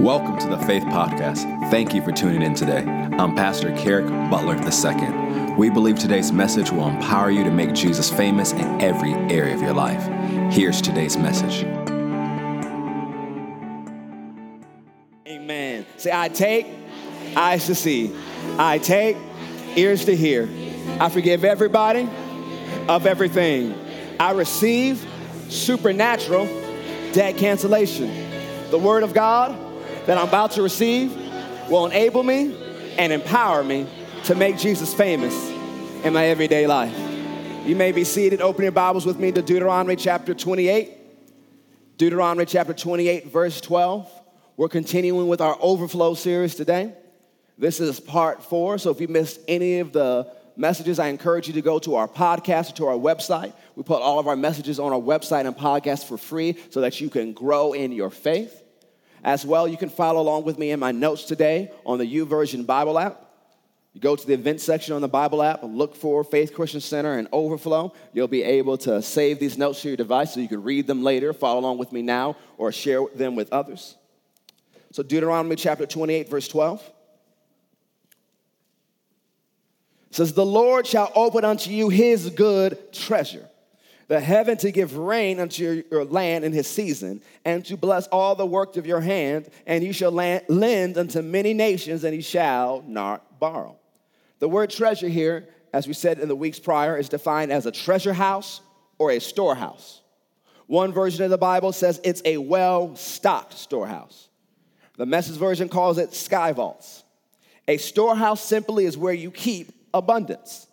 Welcome to the Faith Podcast. Thank you for tuning in today. I'm Pastor Kerrick Butler II. We believe today's message will empower you to make Jesus famous in every area of your life. Here's today's message. Amen. Say, I take eyes to see, I take ears to hear. I forgive everybody of everything. I receive supernatural debt cancellation. The word of God that I'm about to receive will enable me and empower me to make Jesus famous in my everyday life. You may be seated. Open your Bibles with me to Deuteronomy chapter 28. Deuteronomy chapter 28, verse 12. We're continuing with our overflow series today. This is part four, so if you missed any of the messages, I encourage you to go to our podcast or to our website. We put all of our messages on our website and podcast for free so that you can grow in your faith. As well, you can follow along with me in my notes today on the YouVersion Bible app. You go to the event section on the Bible app, look for Faith Christian Center and Overflow. You'll be able to save these notes to your device so you can read them later, follow along with me now, or share them with others. So, Deuteronomy chapter 28, verse 12 says, The Lord shall open unto you his good treasure, the heaven to give rain unto your, your land in his season, and to bless all the work of your hand, and you shall land, lend unto many nations, and he shall not borrow. The word treasure here, as we said in the weeks prior, is defined as a treasure house or a storehouse. One version of the Bible says it's a well stocked storehouse. The message version calls it sky vaults. A storehouse simply is where you keep abundance.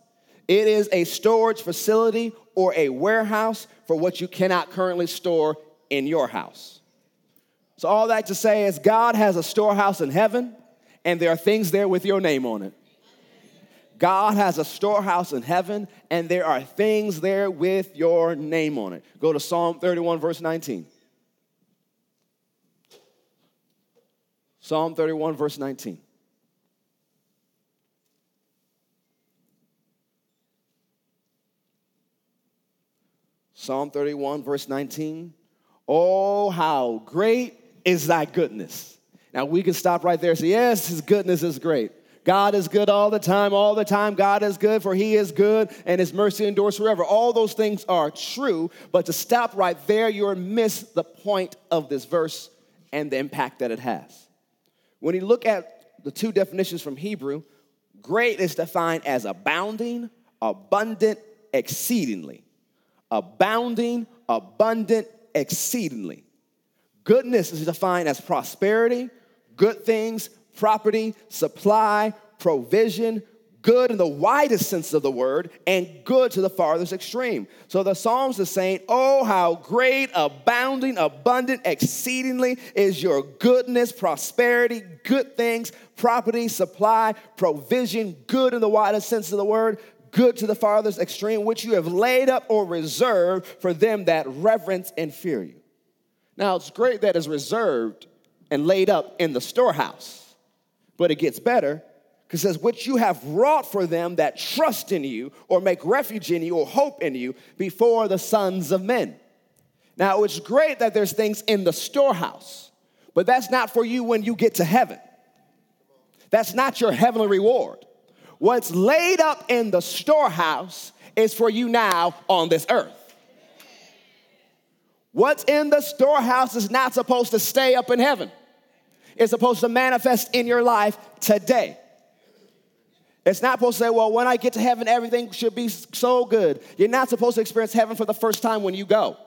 It is a storage facility or a warehouse for what you cannot currently store in your house. So, all that to say is, God has a storehouse in heaven, and there are things there with your name on it. God has a storehouse in heaven, and there are things there with your name on it. Go to Psalm 31, verse 19. Psalm 31, verse 19. Psalm 31, verse 19. Oh, how great is thy goodness. Now we can stop right there and say, Yes, his goodness is great. God is good all the time, all the time. God is good, for he is good, and his mercy endures forever. All those things are true, but to stop right there, you'll miss the point of this verse and the impact that it has. When you look at the two definitions from Hebrew, great is defined as abounding, abundant, exceedingly abounding, abundant, exceedingly. Goodness is defined as prosperity, good things, property, supply, provision, good in the widest sense of the word, and good to the farthest extreme. So the Psalms is saying, Oh, how great, abounding, abundant, exceedingly is your goodness, prosperity, good things, property, supply, provision, good in the widest sense of the word, good to the farthest extreme, which you have laid up or reserved for them that reverence and fear you. Now, it's great that it's reserved and laid up in the storehouse, but it gets better because it says, which you have wrought for them that trust in you or make refuge in you or hope in you before the sons of men. Now, it's great that there's things in the storehouse, but that's not for you when you get to heaven. That's not your heavenly reward. What's laid up in the storehouse is for you now on this earth. What's in the storehouse is not supposed to stay up in heaven. It's supposed to manifest in your life today. It's not supposed to say, well, when I get to heaven, everything should be so good. You're not supposed to experience heaven for the first time when you go.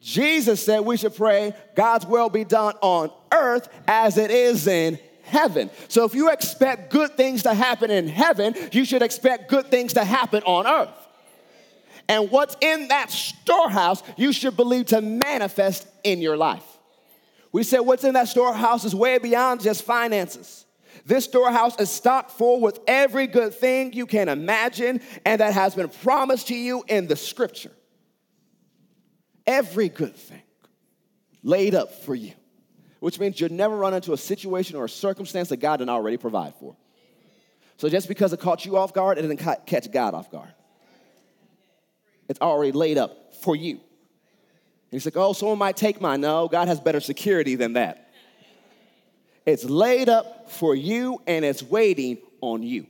Jesus said we should pray, God's will be done on earth as it is in heaven. So if you expect good things to happen in heaven, you should expect good things to happen on earth. And what's in that storehouse, you should believe to manifest in your life. We said what's in that storehouse is way beyond just finances. This storehouse is stocked full with every good thing you can imagine and that has been promised to you in the scripture. Every good thing laid up for you which means you'll never run into a situation or a circumstance that God didn't already provide for. So just because it caught you off guard, it didn't catch God off guard. It's already laid up for you. And he's like, oh, someone might take mine. No, God has better security than that. It's laid up for you and it's waiting on you.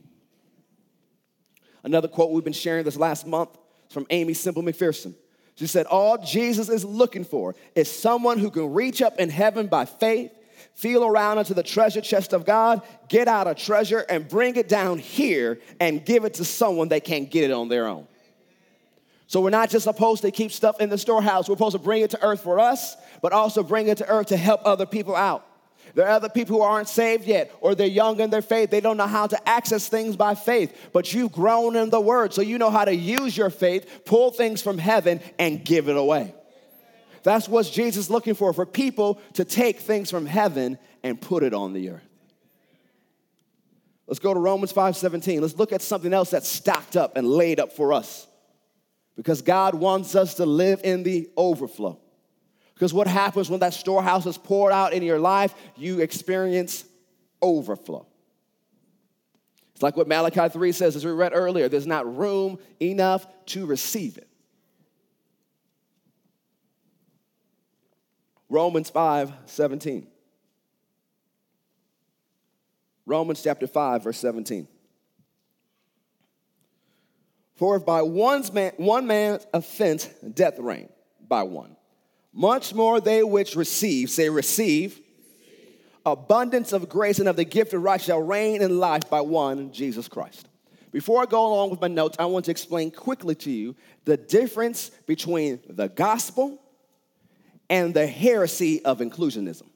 Another quote we've been sharing this last month is from Aimee Semple McPherson. She said, All Jesus is looking for is someone who can reach up in heaven by faith, feel around into the treasure chest of God, get out a treasure, and bring it down here and give it to someone that can't get it on their own. So we're not just supposed to keep stuff in the storehouse, we're supposed to bring it to earth for us, but also bring it to earth to help other people out. There are other people who aren't saved yet, or they're young in their faith. They don't know how to access things by faith, but you've grown in the word, so you know how to use your faith, pull things from heaven, and give it away. That's what Jesus is looking for, for people to take things from heaven and put it on the earth. Let's go to Romans 5:17. Let's look at something else that's stacked up and laid up for us. Because God wants us to live in the overflow. Because what happens when that storehouse is poured out in your life, you experience overflow. It's like what Malachi 3 says, as we read earlier there's not room enough to receive it. Romans 5 17. Romans chapter 5, verse 17. For if by one's man, one man's offense death reigned by one, much more they which receive, say receive, abundance of grace and of the gift of right shall reign in life by one, Jesus Christ. Before I go along with my notes, I want to explain quickly to you the difference between the gospel and the heresy of inclusionism.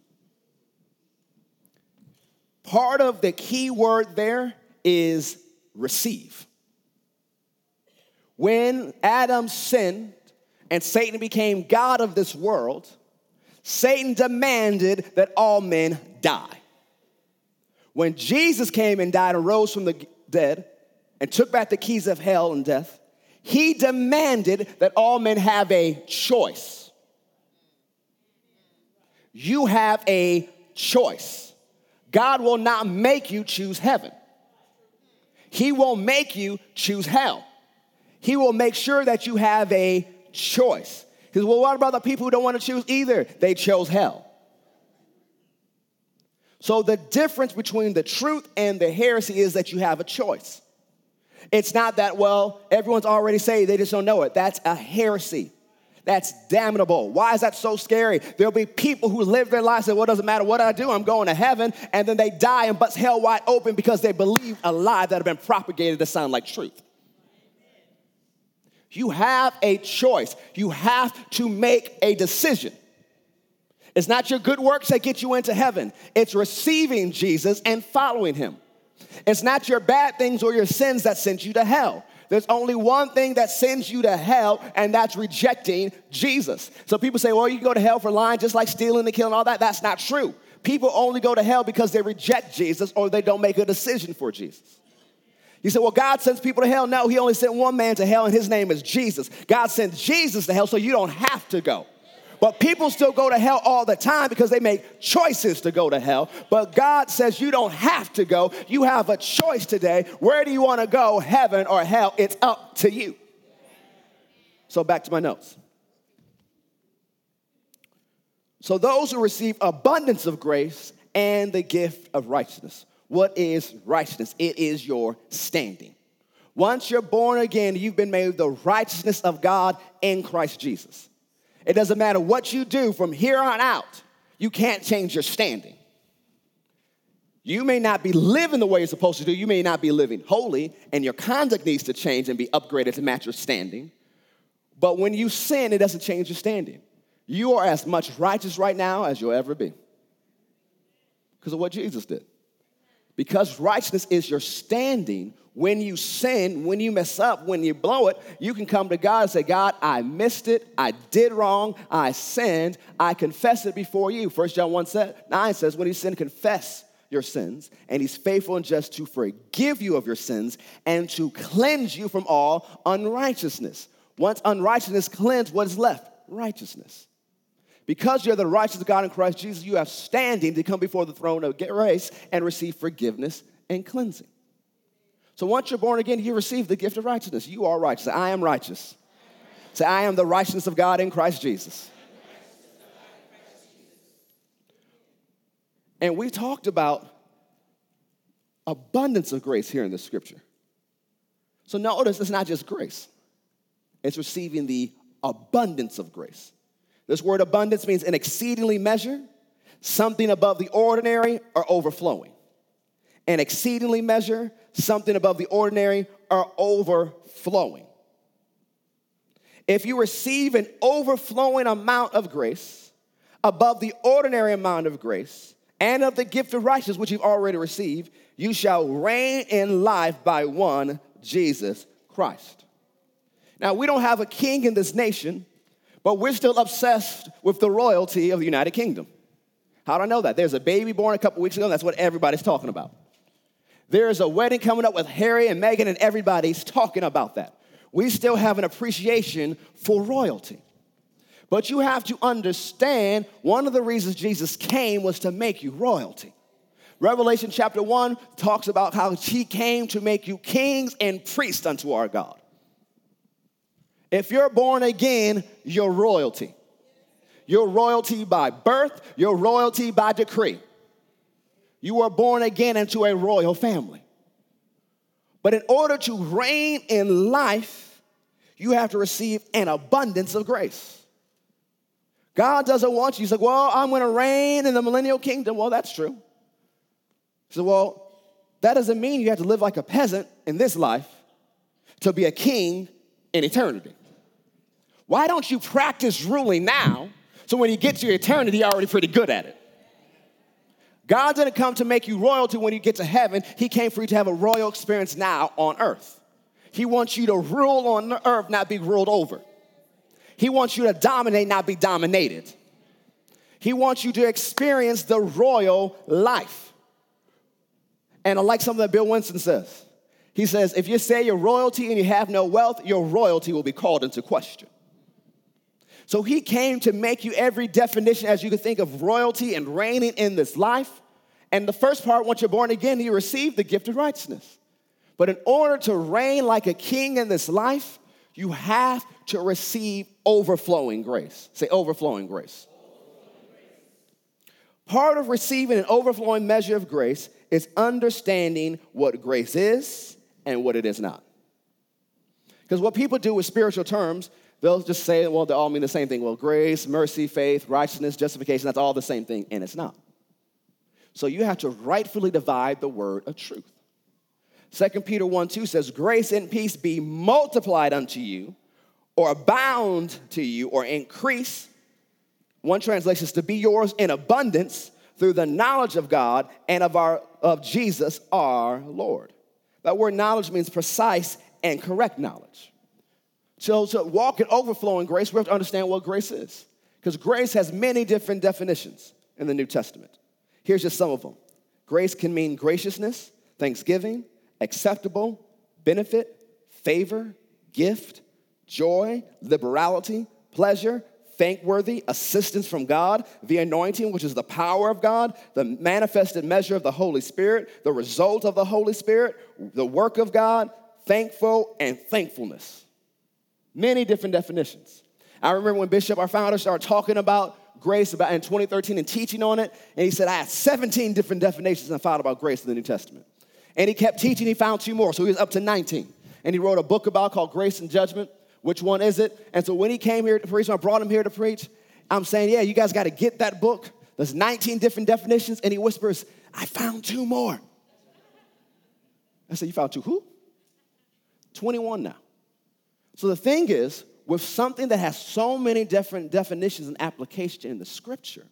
Part of the key word there is receive. When Adam sinned, and Satan became God of this world, Satan demanded that all men die. When Jesus came and died and rose from the dead and took back the keys of hell and death, he demanded that all men have a choice. You have a choice. God will not make you choose heaven. He won't make you choose hell. He will make sure that you have a choice. Because, well, what about the people who don't want to choose either? They chose hell. So, the difference between the truth and the heresy is that you have a choice. It's not that, well, everyone's already saved, they just don't know it. That's a heresy. That's damnable. Why is that so scary? There'll be people who live their lives and, well, doesn't matter what I do, I'm going to heaven, and then they die and bust hell wide open because they believe a lie that have been propagated to sound like truth. You have a choice. You have to make a decision. It's not your good works that get you into heaven, it's receiving Jesus and following him. It's not your bad things or your sins that sent you to hell. There's only one thing that sends you to hell, and that's rejecting Jesus. So people say, well, you go to hell for lying, just like stealing and killing, all that. That's not true. People only go to hell because they reject Jesus or they don't make a decision for Jesus. You say, well, God sends people to hell. No, He only sent one man to hell, and his name is Jesus. God sent Jesus to hell so you don't have to go. But people still go to hell all the time because they make choices to go to hell. But God says you don't have to go. You have a choice today. Where do you want to go, heaven or hell? It's up to you. So back to my notes. So those who receive abundance of grace and the gift of righteousness. What is righteousness? It is your standing. Once you're born again, you've been made the righteousness of God in Christ Jesus. It doesn't matter what you do from here on out, you can't change your standing. You may not be living the way you're supposed to do, you may not be living holy, and your conduct needs to change and be upgraded to match your standing. But when you sin, it doesn't change your standing. You are as much righteous right now as you'll ever be because of what Jesus did. Because righteousness is your standing. When you sin, when you mess up, when you blow it, you can come to God and say, God, I missed it. I did wrong. I sinned. I confess it before you. 1 John 1 9 says, when you sin, confess your sins, and he's faithful and just to forgive you of your sins and to cleanse you from all unrighteousness. Once unrighteousness cleansed, what is left? Righteousness. Because you're the righteous God in Christ Jesus, you have standing to come before the throne of grace and receive forgiveness and cleansing. So once you're born again, you receive the gift of righteousness. You are righteous. I am righteous. Say, I am the righteousness of God in Christ Jesus. And we talked about abundance of grace here in the scripture. So notice it's not just grace, it's receiving the abundance of grace. This word abundance means an exceedingly measure, something above the ordinary or overflowing. An exceedingly measure, something above the ordinary or overflowing. If you receive an overflowing amount of grace, above the ordinary amount of grace, and of the gift of righteousness which you've already received, you shall reign in life by one, Jesus Christ. Now, we don't have a king in this nation, but we're still obsessed with the royalty of the United Kingdom. How do I know that? There's a baby born a couple weeks ago, that's what everybody's talking about. There's a wedding coming up with Harry and Meghan, and everybody's talking about that. We still have an appreciation for royalty. But you have to understand one of the reasons Jesus came was to make you royalty. Revelation chapter 1 talks about how he came to make you kings and priests unto our God. If you're born again, you're royalty. You're royalty by birth, you're royalty by decree. You are born again into a royal family. But in order to reign in life, you have to receive an abundance of grace. God doesn't want you. He's like, well, I'm going to reign in the millennial kingdom. Well, that's true. He said, well, that doesn't mean you have to live like a peasant in this life to be a king in eternity. Why don't you practice ruling now so when you get to eternity, you're already pretty good at it? God didn't come to make you royalty when you get to heaven. He came for you to have a royal experience now on earth. He wants you to rule on the earth, not be ruled over. He wants you to dominate, not be dominated. He wants you to experience the royal life. And I like something that Bill Winston says. He says, if you say you're royalty and you have no wealth, your royalty will be called into question. So he came to make you every definition as you could think of royalty and reigning in this life. And the first part, once you're born again, you receive the gift of righteousness. But in order to reign like a king in this life, you have to receive overflowing grace. Say overflowing grace. Part of receiving an overflowing measure of grace is understanding what grace is and what it is not. Because what people do with spiritual terms, they'll just say, well, they all mean the same thing. Well, grace, mercy, faith, righteousness, justification, that's all the same thing, and it's not. So you have to rightfully divide the word of truth. 2 Peter 1 2 says, Grace and peace be multiplied unto you, or abound to you, or increase. One translation is to be yours in abundance through the knowledge of God and of, our, of Jesus our Lord. That word knowledge means precise and correct knowledge. So to walk in overflowing grace, we have to understand what grace is. Because grace has many different definitions in the New Testament. Here's just some of them. Grace can mean graciousness, thanksgiving, acceptable, benefit, favor, gift, joy, liberality, pleasure, thankworthy, assistance from God, the anointing, which is the power of God, the manifested measure of the Holy Spirit, the result of the Holy Spirit, the work of God, thankful, and thankfulness. Many different definitions. I remember when Bishop, our founder, started talking about grace about in 2013 and teaching on it, and he said, I had 17 different definitions I found about grace in the New Testament. And he kept teaching, he found two more, so he was up to 19. And he wrote a book about called Grace and Judgment. Which one is it? And so when he came here to preach, I brought him here to preach, I'm saying, yeah, you guys got to get that book. There's 19 different definitions, and he whispers, I found two more. I said, You found two who? 21 now. So the thing is, with something that has so many different definitions and application in the scripture,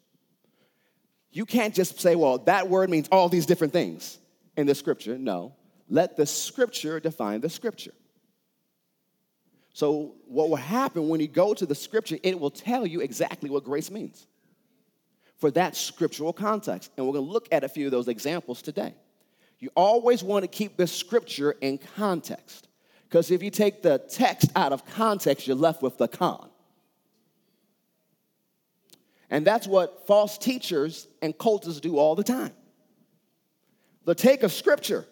you can't just say, well, that word means all these different things in the scripture. No. Let the scripture define the scripture. So, what will happen when you go to the scripture, it will tell you exactly what grace means for that scriptural context. And we're going to look at a few of those examples today. You always want to keep the scripture in context. Because if you take the text out of context, you're left with the con. And that's what false teachers and cultists do all the time. They'll take a scripture,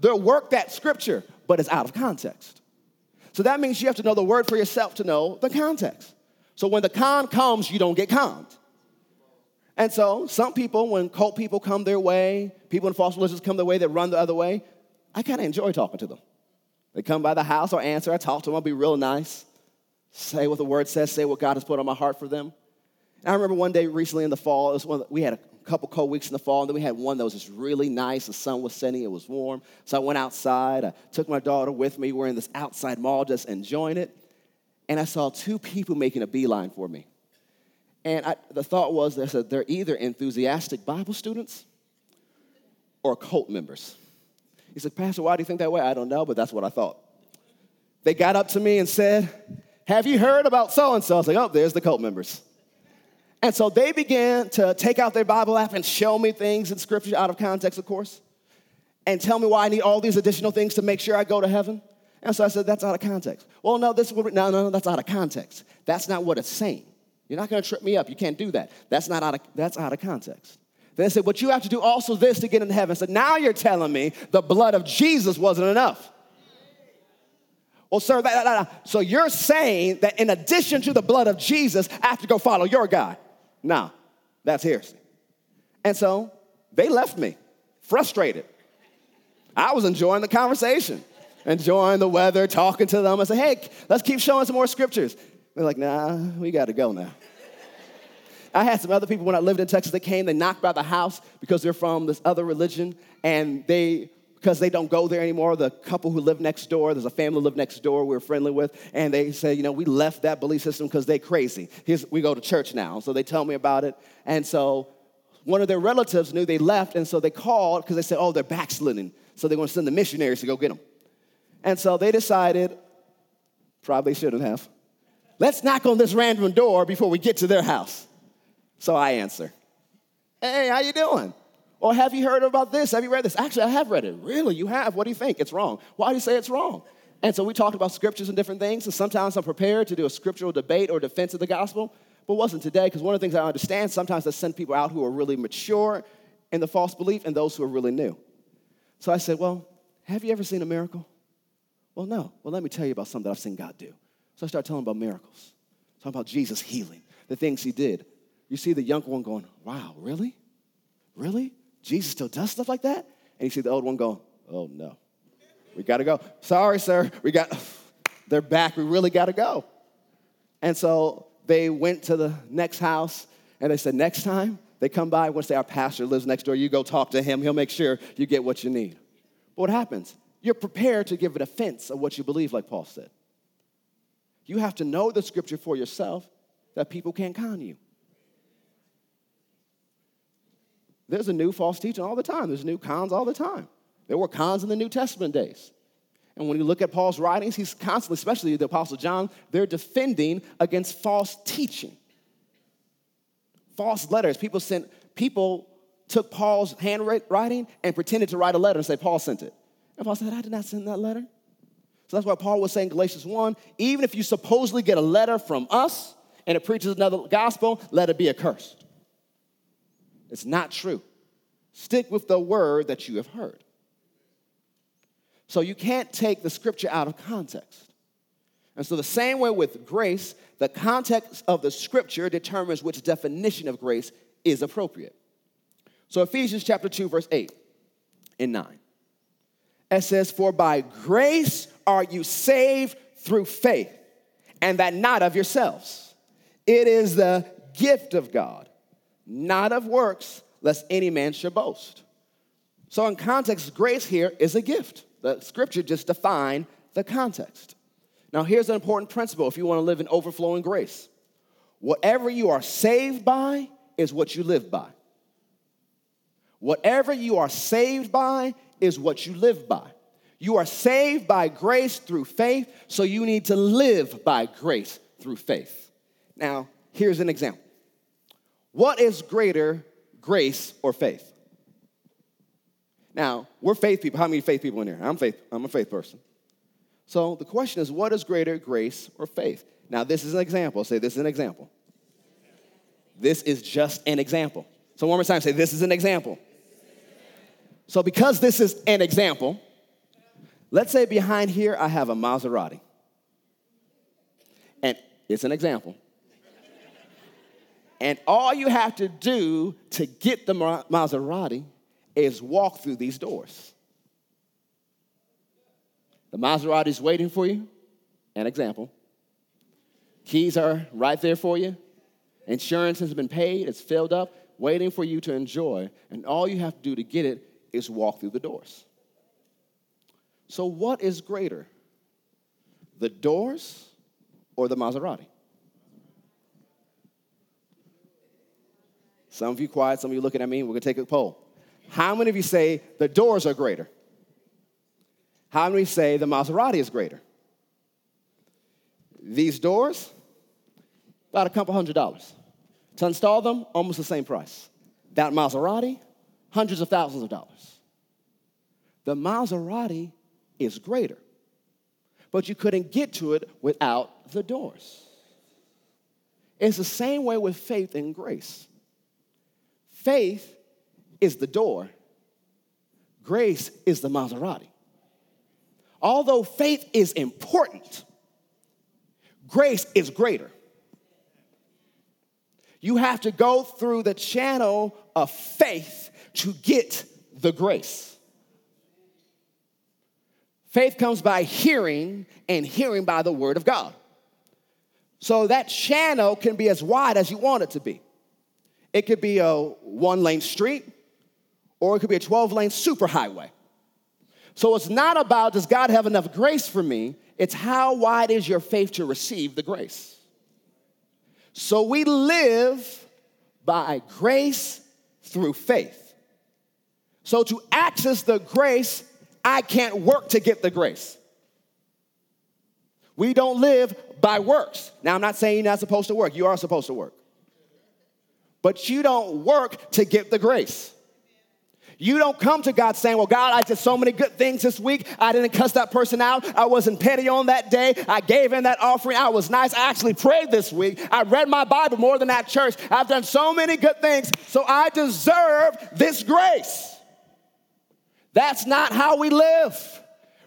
they'll work that scripture, but it's out of context. So that means you have to know the word for yourself to know the context. So when the con comes, you don't get conned. And so, some people, when cult people come their way, people in false religions come their way that run the other way, I kind of enjoy talking to them. They come by the house or answer, I talk to them, I'll be real nice, say what the word says, say what God has put on my heart for them. And I remember one day recently in the fall, it was one, we had a couple cold weeks in the fall, and then we had one that was just really nice. The sun was setting, it was warm. So I went outside, I took my daughter with me. We're in this outside mall just enjoying it. And I saw two people making a beeline for me. And I, the thought was, I said, they're either enthusiastic Bible students or cult members. He said, Pastor, why do you think that way? I don't know, but that's what I thought. They got up to me and said, Have you heard about so and so? I was like, Oh, there's the cult members. And so they began to take out their Bible app and show me things in scripture out of context, of course, and tell me why I need all these additional things to make sure I go to heaven. And so I said, That's out of context. Well, no, this is what, no, no, no, that's out of context. That's not what it's saying. You're not going to trip me up. You can't do that. That's not out of, that's out of context. Then I said, but you have to do also this to get into heaven. I said, now you're telling me the blood of Jesus wasn't enough. Well, sir, that, that, that, so you're saying that in addition to the blood of Jesus, I have to go follow your God. No, that's heresy. And so they left me frustrated. I was enjoying the conversation, enjoying the weather, talking to them. I said, hey, let's keep showing some more scriptures. They're like, nah, we got to go now. I had some other people when I lived in Texas that came, they knocked by the house because they're from this other religion, and they, because they don't go there anymore, the couple who live next door, there's a family who live next door we are friendly with, and they say, you know, we left that belief system because they crazy. Here's, we go to church now. So they tell me about it. And so one of their relatives knew they left, and so they called because they said, oh, they're backsliding. So they're going to send the missionaries to go get them. And so they decided, probably shouldn't have, let's knock on this random door before we get to their house. So I answer, hey, how you doing? Or have you heard about this? Have you read this? Actually, I have read it. Really? You have? What do you think? It's wrong. Why do you say it's wrong? And so we talked about scriptures and different things. And sometimes I'm prepared to do a scriptural debate or defense of the gospel, but wasn't today because one of the things I understand sometimes I send people out who are really mature in the false belief and those who are really new. So I said, Well, have you ever seen a miracle? Well, no. Well, let me tell you about something that I've seen God do. So I started telling about miracles, talking about Jesus healing, the things he did. You see the younger one going, wow, really? Really? Jesus still does stuff like that? And you see the old one going, oh no, we gotta go. Sorry, sir, we got, they're back, we really gotta go. And so they went to the next house and they said, next time they come by, once our pastor lives next door, you go talk to him, he'll make sure you get what you need. But what happens? You're prepared to give an offense of what you believe, like Paul said. You have to know the scripture for yourself that people can't con you. There's a new false teaching all the time. There's new cons all the time. There were cons in the New Testament days. And when you look at Paul's writings, he's constantly, especially the Apostle John, they're defending against false teaching. False letters. People sent, people took Paul's handwriting and pretended to write a letter and say, Paul sent it. And Paul said, I did not send that letter. So that's why Paul was saying Galatians 1 even if you supposedly get a letter from us and it preaches another gospel, let it be accursed. It's not true. Stick with the word that you have heard. So you can't take the scripture out of context. And so, the same way with grace, the context of the scripture determines which definition of grace is appropriate. So, Ephesians chapter 2, verse 8 and 9. It says, For by grace are you saved through faith, and that not of yourselves. It is the gift of God, not of works, lest any man should boast. So, in context, grace here is a gift. The scripture just defined the context. Now, here's an important principle if you want to live in overflowing grace whatever you are saved by is what you live by. Whatever you are saved by is what you live by. You are saved by grace through faith, so you need to live by grace through faith. Now, here's an example. What is greater, grace or faith? Now, we're faith people. How many faith people in here? I'm faith, I'm a faith person. So the question is, what is greater, grace or faith? Now, this is an example. Say, this is an example. This is just an example. So one more time, say, this is an example. So because this is an example, let's say behind here I have a Maserati. And it's an example. And all you have to do to get the Maserati is walk through these doors. The Maserati is waiting for you. An example. Keys are right there for you. Insurance has been paid, it's filled up, waiting for you to enjoy. And all you have to do to get it is walk through the doors. So, what is greater, the doors or the Maserati? Some of you quiet, some of you looking at me. We're gonna take a poll. How many of you say the doors are greater? How many say the Maserati is greater? These doors, about a couple hundred dollars. To install them, almost the same price. That Maserati, hundreds of thousands of dollars. The Maserati is greater, but you couldn't get to it without the doors. It's the same way with faith and grace. Faith is the door, grace is the Maserati. Although faith is important, grace is greater. You have to go through the channel of faith to get the grace. Faith comes by hearing, and hearing by the word of God. So that channel can be as wide as you want it to be. It could be a one lane street, or it could be a 12 lane superhighway. So it's not about does God have enough grace for me, it's how wide is your faith to receive the grace. So we live by grace through faith. So to access the grace, I can't work to get the grace. We don't live by works. Now, I'm not saying you're not supposed to work, you are supposed to work. But you don't work to get the grace. You don't come to God saying, Well, God, I did so many good things this week. I didn't cuss that person out. I wasn't petty on that day. I gave in that offering. I was nice. I actually prayed this week. I read my Bible more than that church. I've done so many good things, so I deserve this grace. That's not how we live.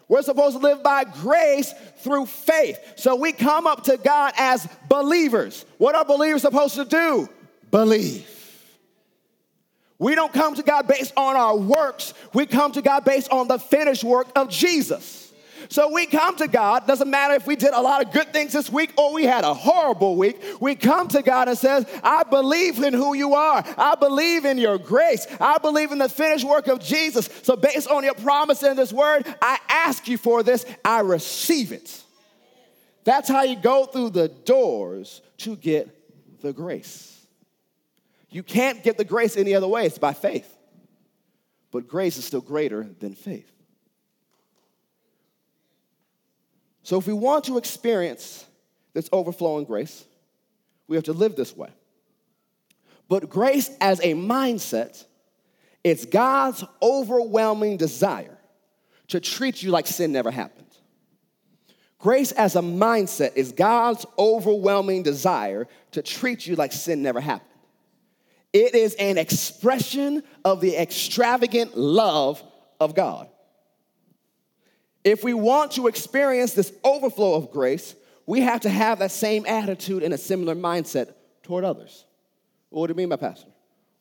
We're supposed to live by grace through faith. So we come up to God as believers. What are believers supposed to do? Believe. We don't come to God based on our works, we come to God based on the finished work of Jesus. So we come to God, doesn't matter if we did a lot of good things this week or we had a horrible week. We come to God and says, "I believe in who you are. I believe in your grace. I believe in the finished work of Jesus. So based on your promise in this word, I ask you for this. I receive it." That's how you go through the doors to get the grace. You can't get the grace any other way, it's by faith. But grace is still greater than faith. So, if we want to experience this overflowing grace, we have to live this way. But grace as a mindset, it's God's overwhelming desire to treat you like sin never happened. Grace as a mindset is God's overwhelming desire to treat you like sin never happened. It is an expression of the extravagant love of God. If we want to experience this overflow of grace, we have to have that same attitude and a similar mindset toward others. What do you mean by pastor?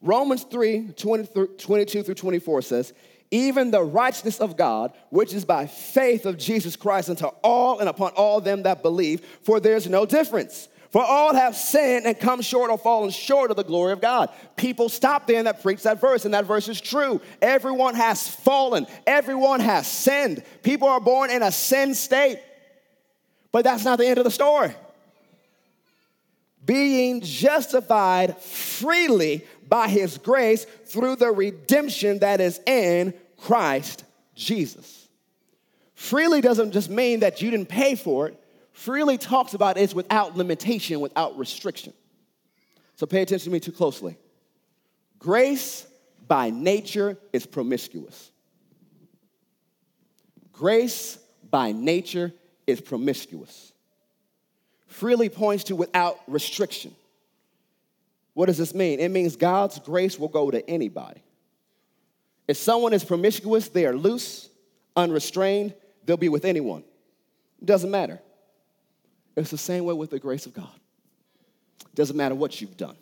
Romans 3 22 through 24 says, Even the righteousness of God, which is by faith of Jesus Christ, unto all and upon all them that believe, for there's no difference. For all have sinned and come short or fallen short of the glory of God. People stop there and that preach that verse, and that verse is true. Everyone has fallen, everyone has sinned. People are born in a sin state. But that's not the end of the story. Being justified freely by his grace through the redemption that is in Christ Jesus. Freely doesn't just mean that you didn't pay for it freely talks about is without limitation, without restriction. So pay attention to me too closely. Grace by nature is promiscuous. Grace by nature is promiscuous. Freely points to without restriction. What does this mean? It means God's grace will go to anybody. If someone is promiscuous, they are loose, unrestrained, they'll be with anyone. It doesn't matter. It's the same way with the grace of God. Doesn't matter what you've done.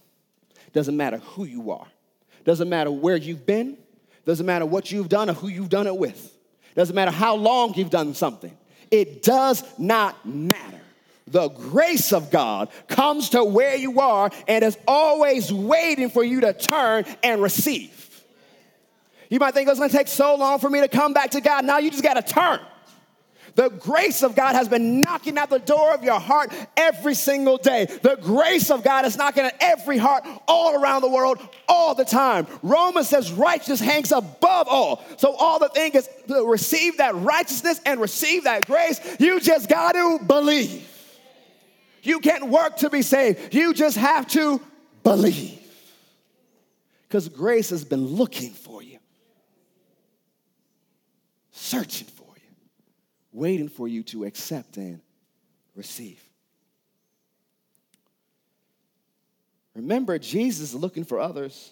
Doesn't matter who you are. Doesn't matter where you've been. Doesn't matter what you've done or who you've done it with. Doesn't matter how long you've done something. It does not matter. The grace of God comes to where you are and is always waiting for you to turn and receive. You might think it's gonna take so long for me to come back to God. Now you just gotta turn. The grace of God has been knocking at the door of your heart every single day. The grace of God is knocking at every heart all around the world all the time. Romans says righteousness hangs above all. So all the thing is to receive that righteousness and receive that grace, you just got to believe. You can't work to be saved. You just have to believe. Because grace has been looking for you, searching waiting for you to accept and receive. Remember, Jesus is looking for others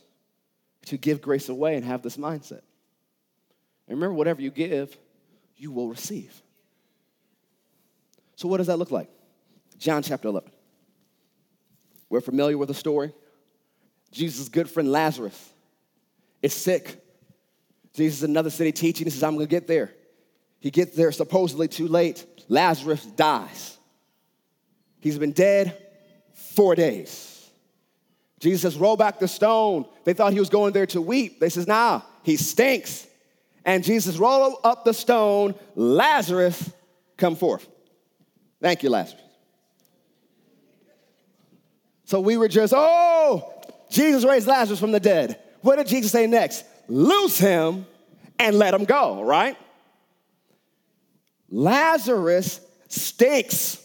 to give grace away and have this mindset. And remember, whatever you give, you will receive. So, what does that look like? John chapter 11. We're familiar with the story. Jesus' good friend Lazarus is sick. Jesus is in another city teaching. He says, I'm gonna get there. He gets there supposedly too late. Lazarus dies. He's been dead four days. Jesus says, Roll back the stone. They thought he was going there to weep. They says, Nah, he stinks. And Jesus roll up the stone. Lazarus, come forth. Thank you, Lazarus. So we were just, oh, Jesus raised Lazarus from the dead. What did Jesus say next? Loose him and let him go, right? Lazarus stinks.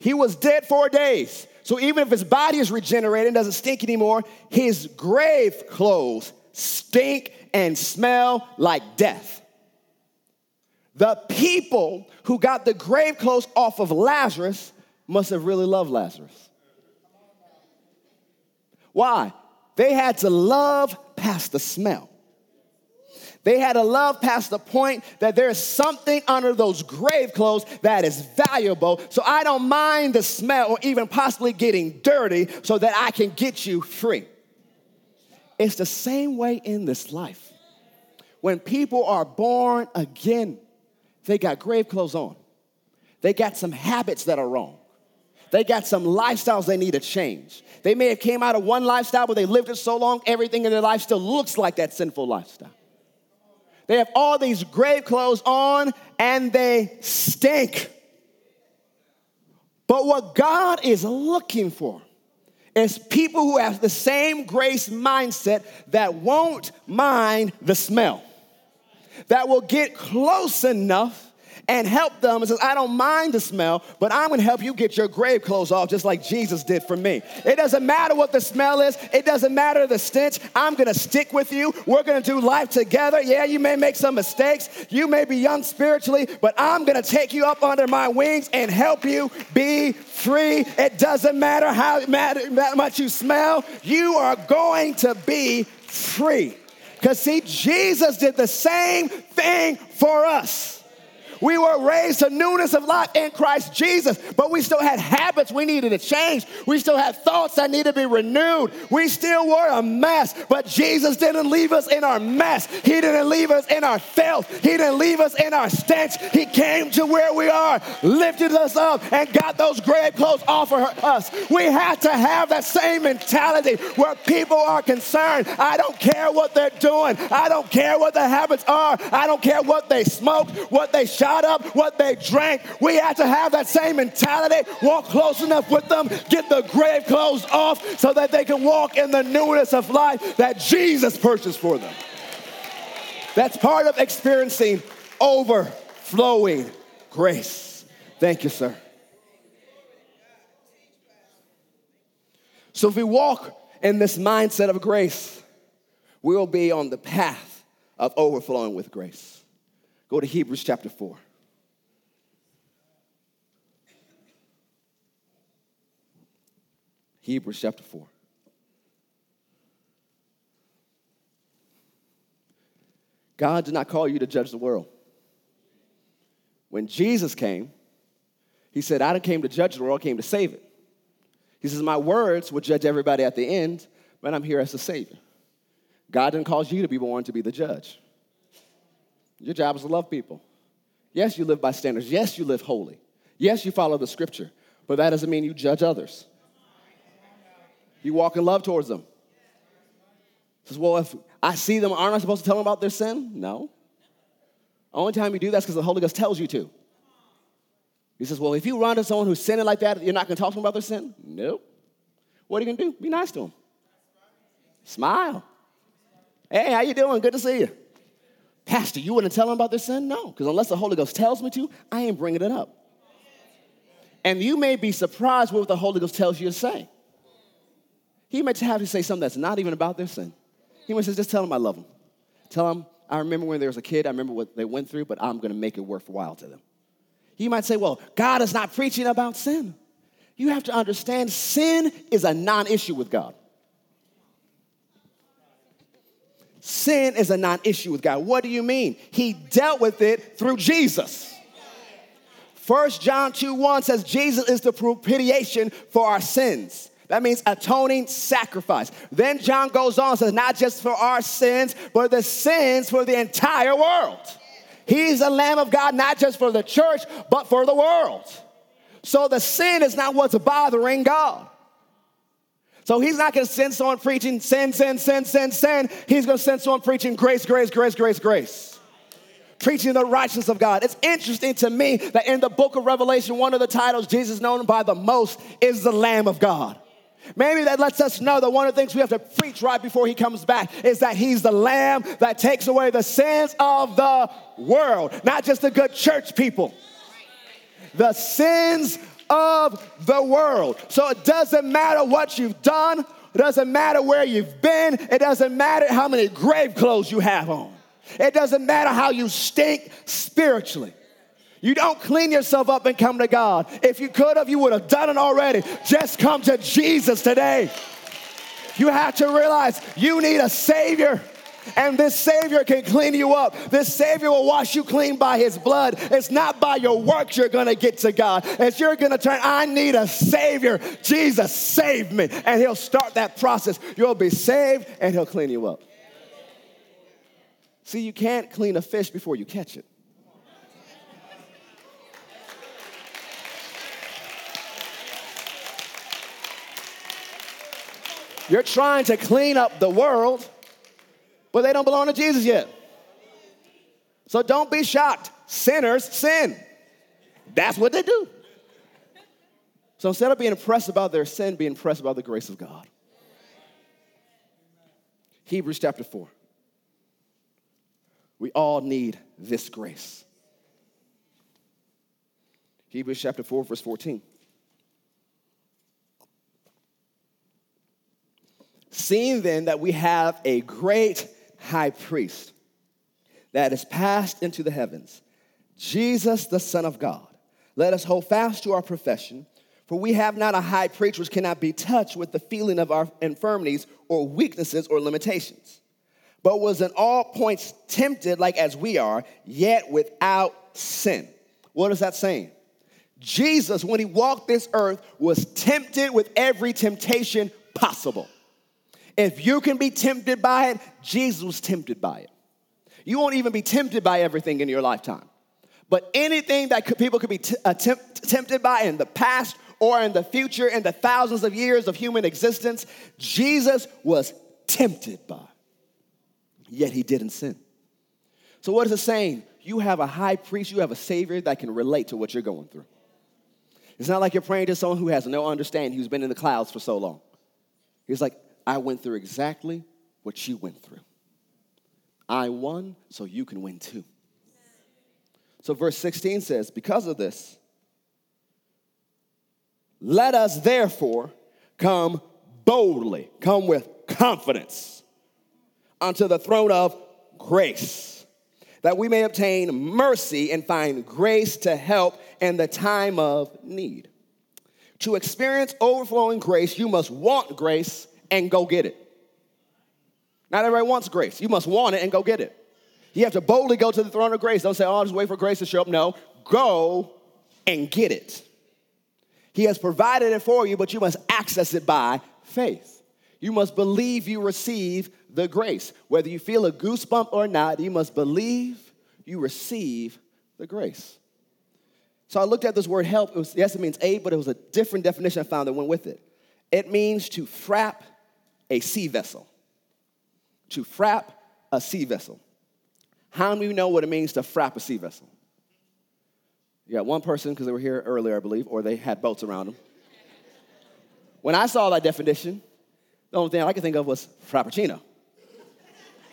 He was dead four days. So even if his body is regenerated and doesn't stink anymore, his grave clothes stink and smell like death. The people who got the grave clothes off of Lazarus must have really loved Lazarus. Why? They had to love past the smell. They had a love past the point that there is something under those grave clothes that is valuable. So I don't mind the smell or even possibly getting dirty so that I can get you free. It's the same way in this life. When people are born again, they got grave clothes on. They got some habits that are wrong. They got some lifestyles they need to change. They may have came out of one lifestyle, but they lived it so long, everything in their life still looks like that sinful lifestyle. They have all these grave clothes on and they stink. But what God is looking for is people who have the same grace mindset that won't mind the smell, that will get close enough and help them and says, I don't mind the smell, but I'm gonna help you get your grave clothes off just like Jesus did for me. It doesn't matter what the smell is, it doesn't matter the stench. I'm gonna stick with you. We're gonna do life together. Yeah, you may make some mistakes, you may be young spiritually, but I'm gonna take you up under my wings and help you be free. It doesn't matter how much you smell, you are going to be free. Because, see, Jesus did the same thing for us. We were raised to newness of life in Christ Jesus, but we still had habits we needed to change. We still had thoughts that needed to be renewed. We still were a mess, but Jesus didn't leave us in our mess. He didn't leave us in our filth. He didn't leave us in our stench. He came to where we are, lifted us up, and got those grave clothes off of us. We have to have that same mentality where people are concerned. I don't care what they're doing. I don't care what their habits are. I don't care what they smoke, what they up, what they drank. We have to have that same mentality, walk close enough with them, get the grave clothes off so that they can walk in the newness of life that Jesus purchased for them. That's part of experiencing overflowing grace. Thank you, sir. So if we walk in this mindset of grace, we'll be on the path of overflowing with grace. Go to Hebrews chapter 4. Hebrews chapter 4. God did not call you to judge the world. When Jesus came, he said, I didn't came to judge the world, I came to save it. He says, My words will judge everybody at the end, but I'm here as a Savior. God didn't cause you to be born to be the judge. Your job is to love people. Yes, you live by standards. Yes, you live holy. Yes, you follow the scripture, but that doesn't mean you judge others. You walk in love towards them. He says, well, if I see them, aren't I supposed to tell them about their sin? No. Only time you do that is because the Holy Ghost tells you to. He says, well, if you run to someone who's sinning like that, you're not going to talk to them about their sin? Nope. What are you going to do? Be nice to them. Smile. Hey, how you doing? Good to see you. Pastor, you wouldn't tell them about their sin? No, because unless the Holy Ghost tells me to, I ain't bringing it up. And you may be surprised with what the Holy Ghost tells you to say. He might have to say something that's not even about their sin. He might say, just tell them I love them. Tell them, I remember when there was a kid, I remember what they went through, but I'm going to make it worthwhile to them. He might say, well, God is not preaching about sin. You have to understand sin is a non issue with God. Sin is a non issue with God. What do you mean? He dealt with it through Jesus. First John 2 1 says, Jesus is the propitiation for our sins. That means atoning sacrifice. Then John goes on says, not just for our sins, but the sins for the entire world. He's the Lamb of God, not just for the church, but for the world. So the sin is not what's bothering God. So he's not gonna send someone preaching sin, sin, sin, sin, sin. He's gonna send someone preaching grace, grace, grace, grace, grace. Preaching the righteousness of God. It's interesting to me that in the book of Revelation, one of the titles Jesus known by the most is the Lamb of God. Maybe that lets us know that one of the things we have to preach right before he comes back is that he's the lamb that takes away the sins of the world, not just the good church people. The sins of the world. So it doesn't matter what you've done, it doesn't matter where you've been, it doesn't matter how many grave clothes you have on, it doesn't matter how you stink spiritually. You don't clean yourself up and come to God. If you could have, you would have done it already. Just come to Jesus today. You have to realize you need a Savior. And this Savior can clean you up. This Savior will wash you clean by His blood. It's not by your works you're gonna get to God. It's you're gonna turn, I need a Savior. Jesus, save me. And He'll start that process. You'll be saved and He'll clean you up. See, you can't clean a fish before you catch it. You're trying to clean up the world but they don't belong to Jesus yet. So don't be shocked. Sinners sin. That's what they do. So instead of being impressed about their sin, be impressed about the grace of God. Hebrews chapter 4. We all need this grace. Hebrews chapter 4, verse 14. Seeing then that we have a great high priest that is passed into the heavens, Jesus, the Son of God. Let us hold fast to our profession, for we have not a high priest which cannot be touched with the feeling of our infirmities or weaknesses or limitations, but was in all points tempted like as we are, yet without sin. What is that saying? Jesus, when he walked this earth, was tempted with every temptation possible. If you can be tempted by it, Jesus was tempted by it. You won't even be tempted by everything in your lifetime. But anything that people could be t- uh, tempted by in the past or in the future, in the thousands of years of human existence, Jesus was tempted by. Yet he didn't sin. So, what is it saying? You have a high priest, you have a savior that can relate to what you're going through. It's not like you're praying to someone who has no understanding, who's been in the clouds for so long. He's like, I went through exactly what you went through. I won, so you can win too. So, verse 16 says, Because of this, let us therefore come boldly, come with confidence unto the throne of grace, that we may obtain mercy and find grace to help in the time of need. To experience overflowing grace, you must want grace and go get it. Not everybody wants grace. You must want it and go get it. You have to boldly go to the throne of grace. Don't say, oh, I'll just wait for grace to show up. No, go and get it. He has provided it for you, but you must access it by faith. You must believe you receive the grace. Whether you feel a goosebump or not, you must believe you receive the grace. So I looked at this word help. It was, yes, it means aid, but it was a different definition I found that went with it. It means to frap a sea vessel. To frap a sea vessel. How many of you know what it means to frap a sea vessel? You got one person because they were here earlier, I believe, or they had boats around them. When I saw that definition, the only thing I could think of was frappuccino.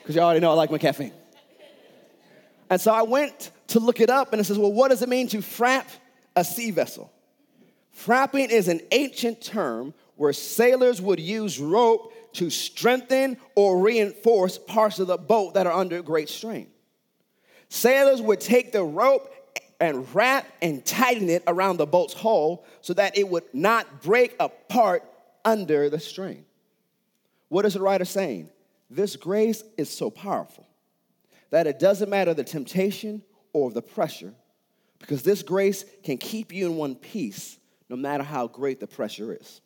Because you already know I like my caffeine. And so I went to look it up and it says, well, what does it mean to frap a sea vessel? Frapping is an ancient term where sailors would use rope to strengthen or reinforce parts of the boat that are under great strain. Sailors would take the rope and wrap and tighten it around the boat's hull so that it would not break apart under the strain. What is the writer saying? This grace is so powerful that it doesn't matter the temptation or the pressure, because this grace can keep you in one piece no matter how great the pressure is.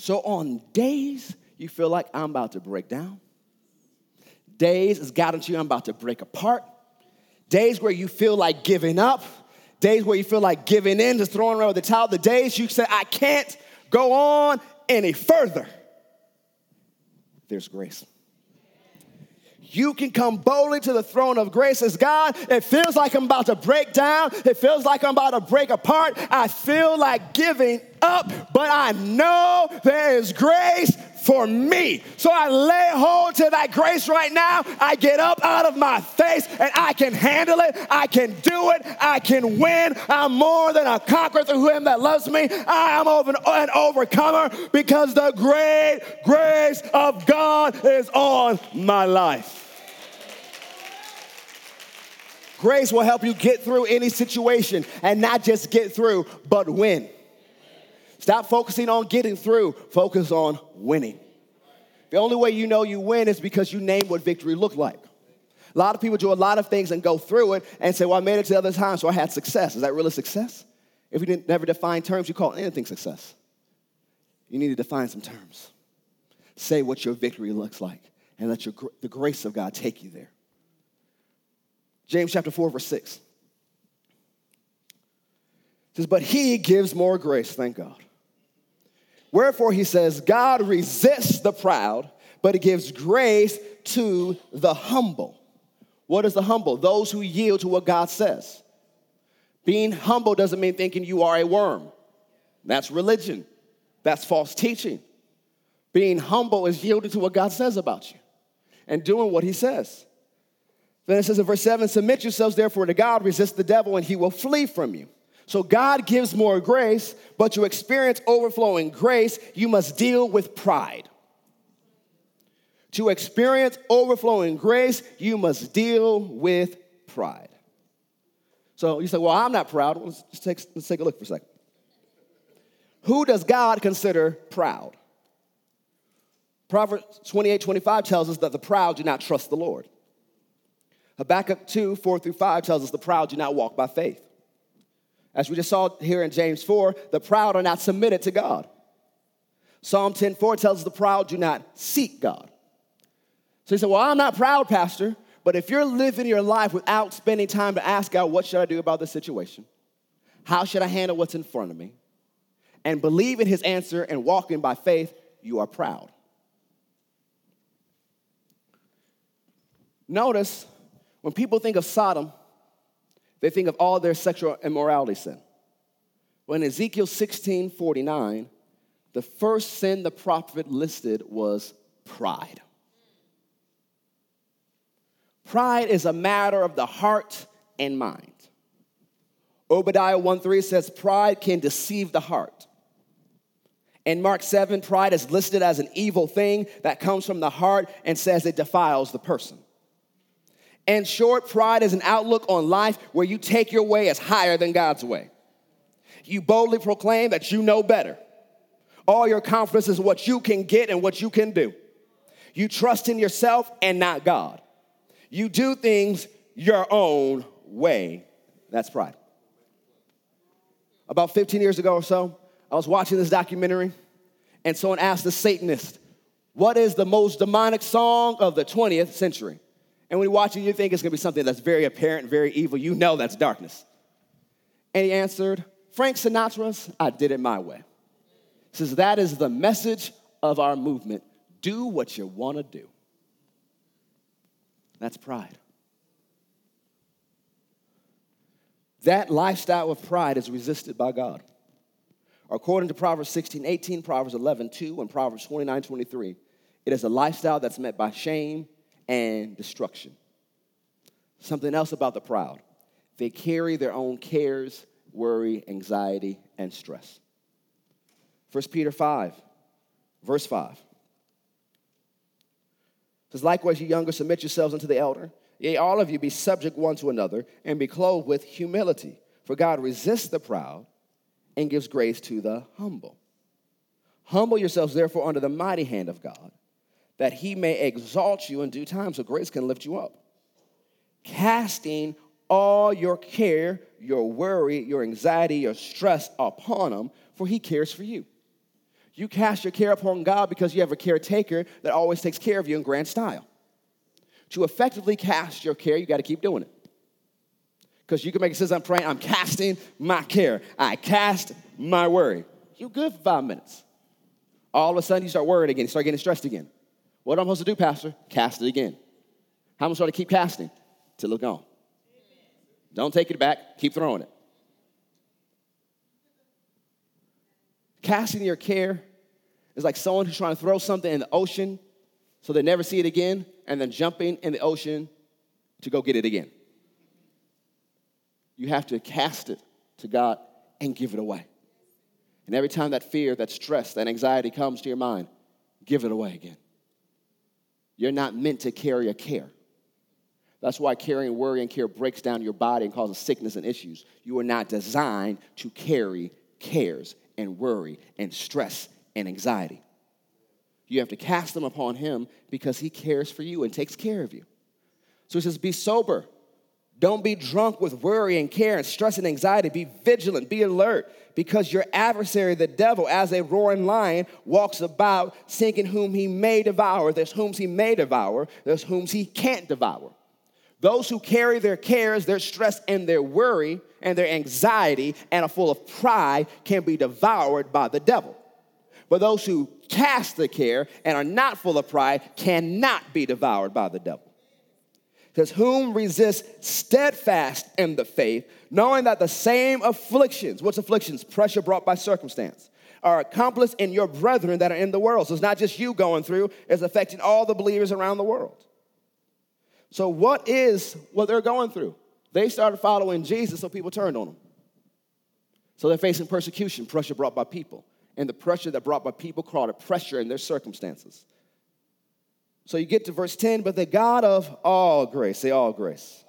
So, on days you feel like I'm about to break down, days has gotten to you, I'm about to break apart, days where you feel like giving up, days where you feel like giving in, just throwing around the towel, the days you say, I can't go on any further, there's grace you can come boldly to the throne of grace as God. It feels like I'm about to break down. It feels like I'm about to break apart. I feel like giving up, but I know there is grace for me. So I lay hold to that grace right now. I get up out of my face and I can handle it. I can do it. I can win. I'm more than a conqueror through him that loves me. I am an overcomer because the great grace of God is on my life. Grace will help you get through any situation and not just get through, but win. Stop focusing on getting through, focus on winning. The only way you know you win is because you name what victory looked like. A lot of people do a lot of things and go through it and say, Well, I made it to the other time, so I had success. Is that really success? If you didn't never define terms, you call anything success. You need to define some terms. Say what your victory looks like and let your, the grace of God take you there. James chapter 4, verse 6. It says, But he gives more grace, thank God. Wherefore he says, God resists the proud, but he gives grace to the humble. What is the humble? Those who yield to what God says. Being humble doesn't mean thinking you are a worm. That's religion. That's false teaching. Being humble is yielding to what God says about you and doing what he says. Then it says in verse 7 Submit yourselves therefore to God, resist the devil, and he will flee from you. So God gives more grace, but to experience overflowing grace, you must deal with pride. To experience overflowing grace, you must deal with pride. So you say, Well, I'm not proud. Let's, take, let's take a look for a second. Who does God consider proud? Proverbs 28 25 tells us that the proud do not trust the Lord. Habakkuk 2, 4 through 5 tells us the proud do not walk by faith. As we just saw here in James 4, the proud are not submitted to God. Psalm 10, 4 tells us the proud do not seek God. So he said, Well, I'm not proud, Pastor, but if you're living your life without spending time to ask God, what should I do about this situation? How should I handle what's in front of me? And believe in his answer and walking by faith, you are proud. Notice when people think of Sodom, they think of all their sexual immorality sin. When Ezekiel 16 49, the first sin the prophet listed was pride. Pride is a matter of the heart and mind. Obadiah 1 3 says, Pride can deceive the heart. In Mark 7, pride is listed as an evil thing that comes from the heart and says it defiles the person. And short, pride is an outlook on life where you take your way as higher than God's way. You boldly proclaim that you know better. All your confidence is what you can get and what you can do. You trust in yourself and not God. You do things your own way. That's pride. About 15 years ago or so, I was watching this documentary, and someone asked the Satanist, What is the most demonic song of the 20th century? And when you watch it, you think it's gonna be something that's very apparent, very evil. You know that's darkness. And he answered, Frank Sinatra's I Did It My Way. He says, That is the message of our movement. Do what you wanna do. That's pride. That lifestyle of pride is resisted by God. According to Proverbs 16, 18, Proverbs 11, 2, and Proverbs 29, 23, it is a lifestyle that's met by shame and destruction. Something else about the proud they carry their own cares, worry, anxiety, and stress. 1 Peter 5, verse 5 says, Likewise, you younger, submit yourselves unto the elder. Yea, all of you be subject one to another, and be clothed with humility. For God resists the proud and gives grace to the humble. Humble yourselves, therefore, under the mighty hand of God, that he may exalt you in due time, so grace can lift you up. Casting all your care, your worry, your anxiety, your stress upon him, for he cares for you. You cast your care upon God because you have a caretaker that always takes care of you in grand style. To effectively cast your care, you got to keep doing it. Because you can make it says, I'm praying, I'm casting my care. I cast my worry. You're good for five minutes. All of a sudden, you start worrying again. You start getting stressed again. What am I supposed to do, Pastor? Cast it again. How am I supposed to keep casting? Till it's gone. Don't take it back. Keep throwing it. Casting your care is like someone who's trying to throw something in the ocean so they never see it again, and then jumping in the ocean to go get it again. You have to cast it to God and give it away. And every time that fear, that stress, that anxiety comes to your mind, give it away again. You're not meant to carry a care. That's why carrying worry and care breaks down your body and causes sickness and issues. You are not designed to carry cares and worry and stress and anxiety. You have to cast them upon Him because He cares for you and takes care of you. So He says, Be sober. Don't be drunk with worry and care and stress and anxiety. Be vigilant, be alert, because your adversary, the devil, as a roaring lion, walks about seeking whom he may devour. There's whom he may devour, there's whom he can't devour. Those who carry their cares, their stress, and their worry and their anxiety and are full of pride can be devoured by the devil. But those who cast the care and are not full of pride cannot be devoured by the devil. Says, Whom resist steadfast in the faith, knowing that the same afflictions, what's afflictions? Pressure brought by circumstance, are accomplished in your brethren that are in the world. So it's not just you going through, it's affecting all the believers around the world. So, what is what they're going through? They started following Jesus, so people turned on them. So they're facing persecution, pressure brought by people. And the pressure that brought by people called a pressure in their circumstances. So you get to verse 10, but the God of all grace, say all grace.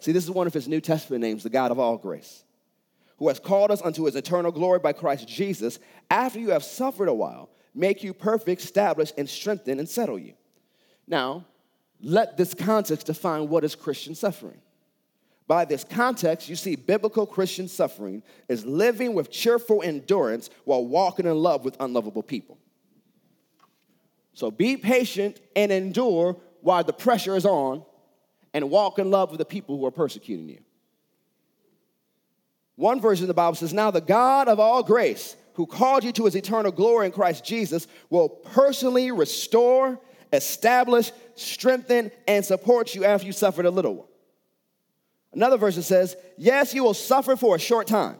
See, this is one of his New Testament names, the God of all grace, who has called us unto his eternal glory by Christ Jesus, after you have suffered a while, make you perfect, establish, and strengthen, and settle you. Now, let this context define what is Christian suffering. By this context, you see biblical Christian suffering is living with cheerful endurance while walking in love with unlovable people. So be patient and endure while the pressure is on and walk in love with the people who are persecuting you. One version of the Bible says, Now the God of all grace, who called you to his eternal glory in Christ Jesus, will personally restore, establish, strengthen, and support you after you suffered a little one. Another version says, Yes, you will suffer for a short time.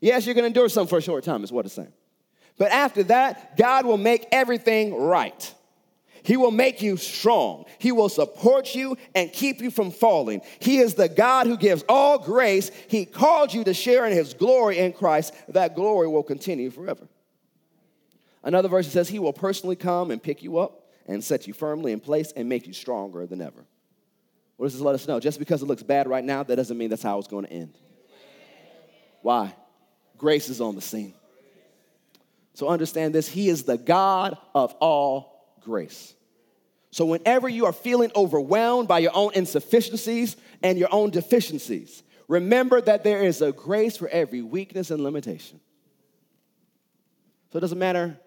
Yes, you're going to endure something for a short time, is what it's saying. But after that, God will make everything right. He will make you strong. He will support you and keep you from falling. He is the God who gives all grace. He called you to share in his glory in Christ. That glory will continue forever. Another verse says, He will personally come and pick you up and set you firmly in place and make you stronger than ever. What does this let us know? Just because it looks bad right now, that doesn't mean that's how it's going to end. Why? Grace is on the scene. So understand this He is the God of all grace. So, whenever you are feeling overwhelmed by your own insufficiencies and your own deficiencies, Remember that there is a grace for every weakness and limitation. So it doesn't matter.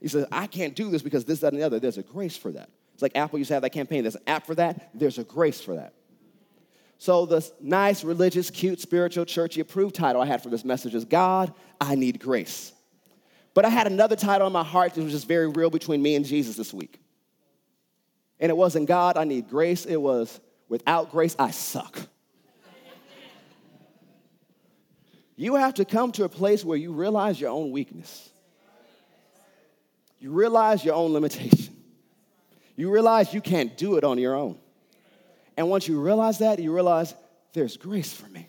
He says, I can't do this because this, that, and the other. There's a grace for that. It's like Apple used to have that campaign. There's an app for that. There's a grace for that. So the nice, religious, cute, spiritual, churchy approved title I had for this message is God, I need grace. But I had another title in my heart that was just very real between me and Jesus this week. And it wasn't God, I need grace. It was without grace, I suck. you have to come to a place where you realize your own weakness. You realize your own limitation. You realize you can't do it on your own. And once you realize that, you realize there's grace for me.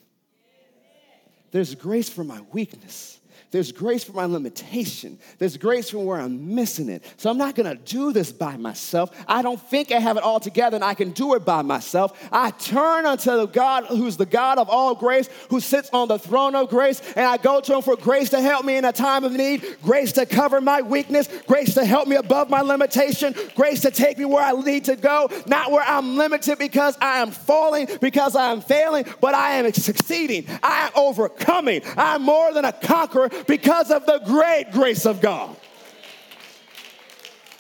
There's grace for my weakness. There's grace for my limitation. There's grace for where I'm missing it. So I'm not gonna do this by myself. I don't think I have it all together and I can do it by myself. I turn unto the God who's the God of all grace, who sits on the throne of grace, and I go to him for grace to help me in a time of need, grace to cover my weakness, grace to help me above my limitation, grace to take me where I need to go, not where I'm limited because I am falling, because I am failing, but I am succeeding. I am overcoming. I'm more than a conqueror because of the great grace of God.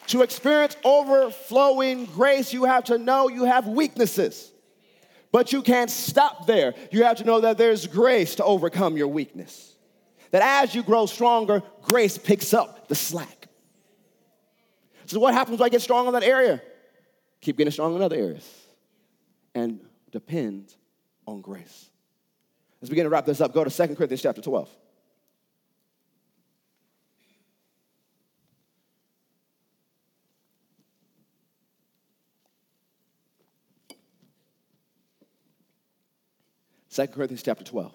To experience overflowing grace, you have to know you have weaknesses. But you can't stop there. You have to know that there's grace to overcome your weakness. That as you grow stronger, grace picks up the slack. So, what happens when I get strong in that area? Keep getting strong in other areas and depend on grace. Let's begin to wrap this up. Go to 2 Corinthians chapter 12. 2 Corinthians chapter 12.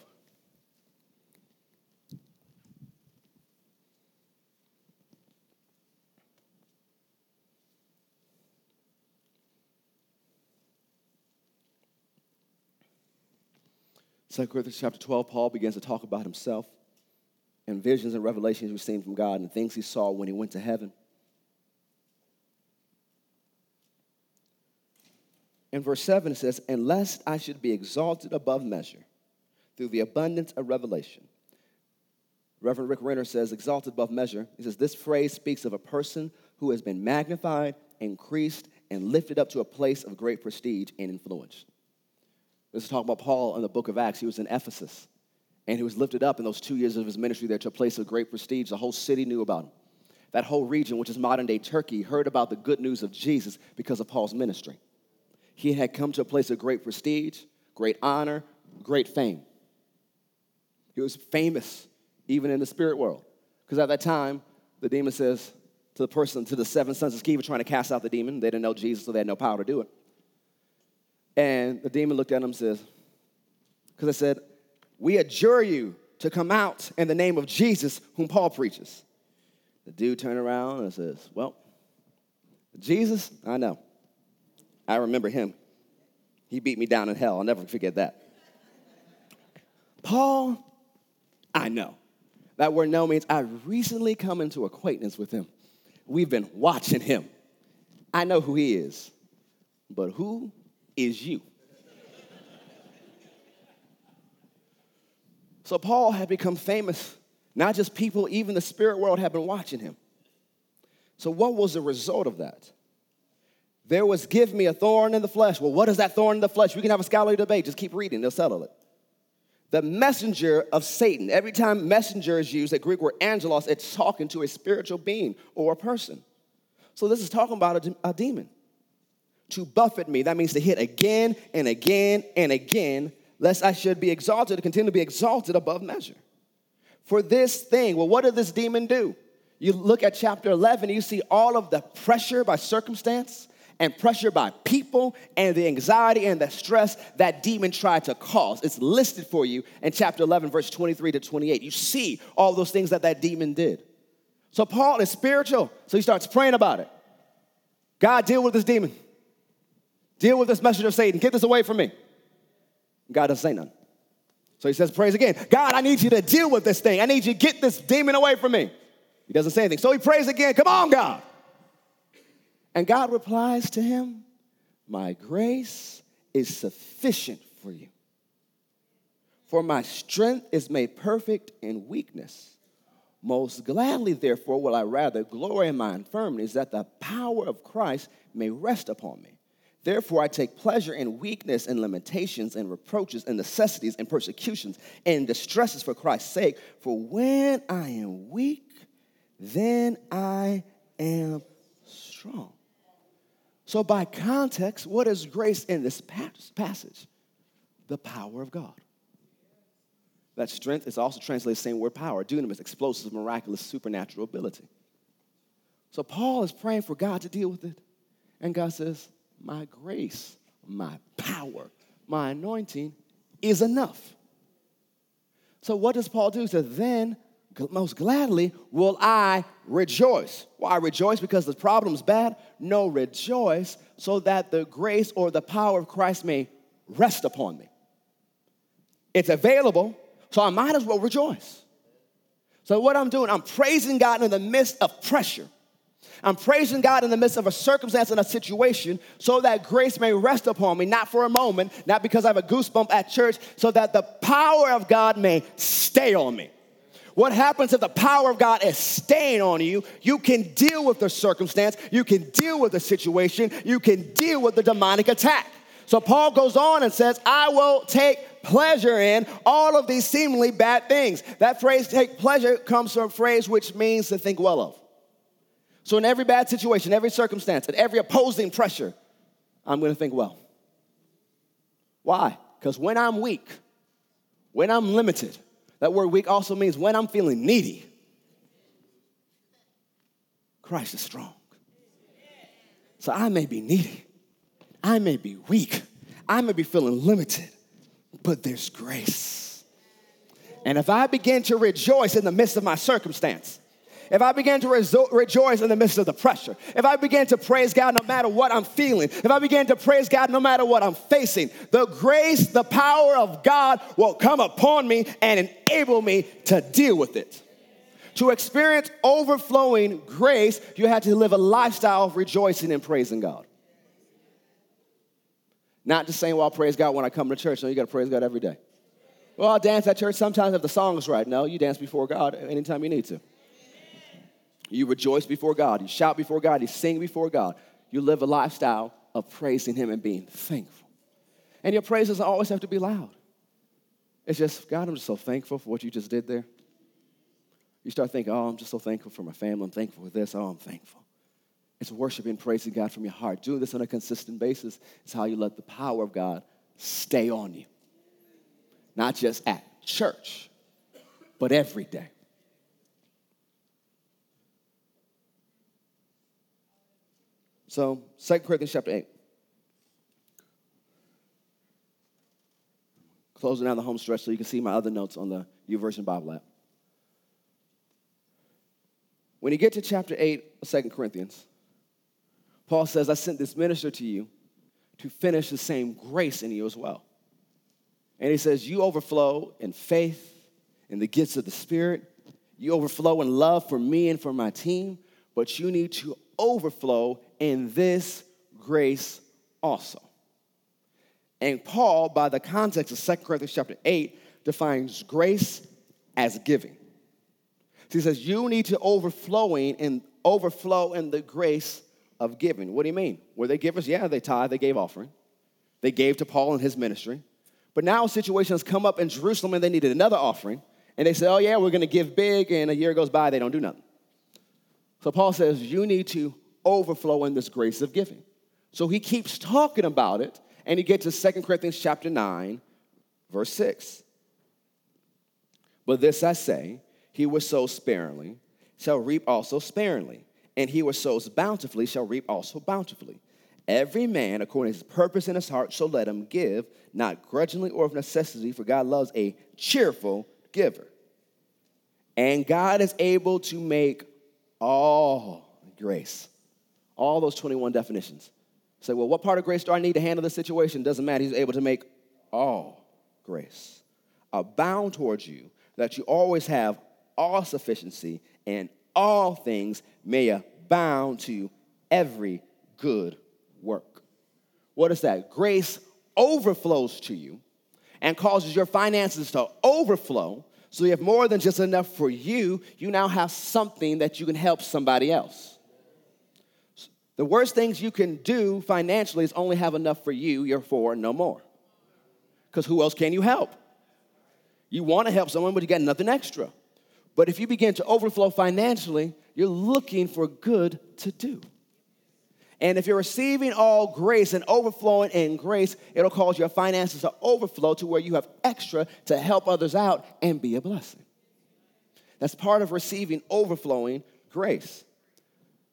Second Corinthians chapter 12, Paul begins to talk about himself and visions and revelations received from God and things he saw when he went to heaven. In verse 7, it says, And lest I should be exalted above measure through the abundance of revelation. Reverend Rick Renner says, exalted above measure. He says, This phrase speaks of a person who has been magnified, increased, and lifted up to a place of great prestige and influence. This is talking about Paul in the book of Acts. He was in Ephesus, and he was lifted up in those two years of his ministry there to a place of great prestige. The whole city knew about him. That whole region, which is modern day Turkey, heard about the good news of Jesus because of Paul's ministry he had come to a place of great prestige, great honor, great fame. He was famous even in the spirit world. Because at that time, the demon says to the person, to the seven sons of Sceva trying to cast out the demon, they didn't know Jesus, so they had no power to do it. And the demon looked at him and says, because I said, We adjure you to come out in the name of Jesus, whom Paul preaches. The dude turned around and says, Well, Jesus, I know. I remember him. He beat me down in hell. I'll never forget that. Paul, I know. That word know means I recently come into acquaintance with him. We've been watching him. I know who he is. But who is you? so Paul had become famous. Not just people, even the spirit world had been watching him. So, what was the result of that? There was give me a thorn in the flesh. Well, what is that thorn in the flesh? We can have a scholarly debate. Just keep reading, they'll settle it. The messenger of Satan. Every time messenger is used, that Greek word angelos, it's talking to a spiritual being or a person. So this is talking about a, a demon. To buffet me, that means to hit again and again and again, lest I should be exalted, to continue to be exalted above measure. For this thing, well, what did this demon do? You look at chapter 11, you see all of the pressure by circumstance, and pressure by people and the anxiety and the stress that demon tried to cause. It's listed for you in chapter 11, verse 23 to 28. You see all those things that that demon did. So Paul is spiritual, so he starts praying about it. God, deal with this demon. Deal with this messenger of Satan. Get this away from me. God doesn't say nothing. So he says, praise again. God, I need you to deal with this thing. I need you to get this demon away from me. He doesn't say anything. So he prays again. Come on, God. And God replies to him, My grace is sufficient for you. For my strength is made perfect in weakness. Most gladly, therefore, will I rather glory in my infirmities, that the power of Christ may rest upon me. Therefore, I take pleasure in weakness and limitations and reproaches and necessities and persecutions and distresses for Christ's sake. For when I am weak, then I am strong. So, by context, what is grace in this passage? The power of God. That strength is also translated the same word power, dunamis, explosive, miraculous, supernatural ability. So, Paul is praying for God to deal with it. And God says, My grace, my power, my anointing is enough. So, what does Paul do? He says, Then most gladly will I rejoice. Why rejoice? Because the problem's bad? No, rejoice so that the grace or the power of Christ may rest upon me. It's available, so I might as well rejoice. So, what I'm doing, I'm praising God in the midst of pressure. I'm praising God in the midst of a circumstance and a situation so that grace may rest upon me, not for a moment, not because I have a goosebump at church, so that the power of God may stay on me. What happens if the power of God is staying on you? You can deal with the circumstance, you can deal with the situation, you can deal with the demonic attack. So Paul goes on and says, I will take pleasure in all of these seemingly bad things. That phrase, take pleasure, comes from a phrase which means to think well of. So in every bad situation, every circumstance, and every opposing pressure, I'm gonna think well. Why? Because when I'm weak, when I'm limited, that word weak also means when I'm feeling needy, Christ is strong. So I may be needy, I may be weak, I may be feeling limited, but there's grace. And if I begin to rejoice in the midst of my circumstance, if I begin to rejo- rejoice in the midst of the pressure, if I begin to praise God no matter what I'm feeling, if I begin to praise God no matter what I'm facing, the grace, the power of God will come upon me and enable me to deal with it. To experience overflowing grace, you had to live a lifestyle of rejoicing and praising God. Not just saying, well, I'll praise God when I come to church. No, you got to praise God every day. Well, I'll dance at church sometimes if the song is right. No, you dance before God anytime you need to. You rejoice before God. You shout before God. You sing before God. You live a lifestyle of praising Him and being thankful. And your praise doesn't always have to be loud. It's just, God, I'm just so thankful for what you just did there. You start thinking, oh, I'm just so thankful for my family. I'm thankful for this. Oh, I'm thankful. It's worshiping, praising God from your heart. Doing this on a consistent basis is how you let the power of God stay on you. Not just at church, but every day. So, 2 Corinthians chapter 8. Closing down the home stretch so you can see my other notes on the YouVersion Bible app. When you get to chapter 8 of 2 Corinthians, Paul says, I sent this minister to you to finish the same grace in you as well. And he says, You overflow in faith, in the gifts of the Spirit. You overflow in love for me and for my team, but you need to overflow in this grace also. And Paul, by the context of 2 Corinthians chapter 8, defines grace as giving. So he says, you need to overflowing and overflow in the grace of giving. What do you mean? Were they givers? Yeah, they tithe, they gave offering. They gave to Paul and his ministry. But now a situation has come up in Jerusalem and they needed another offering. And they say, oh, yeah, we're going to give big. And a year goes by, they don't do nothing. So Paul says, you need to overflow in this grace of giving. So he keeps talking about it, and he gets to Second Corinthians chapter 9, verse 6. But this I say, he who sows sparingly, shall reap also sparingly, and he who sows bountifully, shall reap also bountifully. Every man, according to his purpose in his heart, so let him give, not grudgingly or of necessity, for God loves a cheerful giver. And God is able to make all grace all those 21 definitions. Say, well, what part of grace do I need to handle this situation? Doesn't matter. He's able to make all grace abound towards you, that you always have all sufficiency and all things may abound to every good work. What is that? Grace overflows to you, and causes your finances to overflow so you have more than just enough for you, you now have something that you can help somebody else. The worst things you can do financially is only have enough for you, you're for no more. Because who else can you help? You want to help someone, but you got nothing extra. But if you begin to overflow financially, you're looking for good to do. And if you're receiving all grace and overflowing in grace, it'll cause your finances to overflow to where you have extra to help others out and be a blessing. That's part of receiving overflowing grace.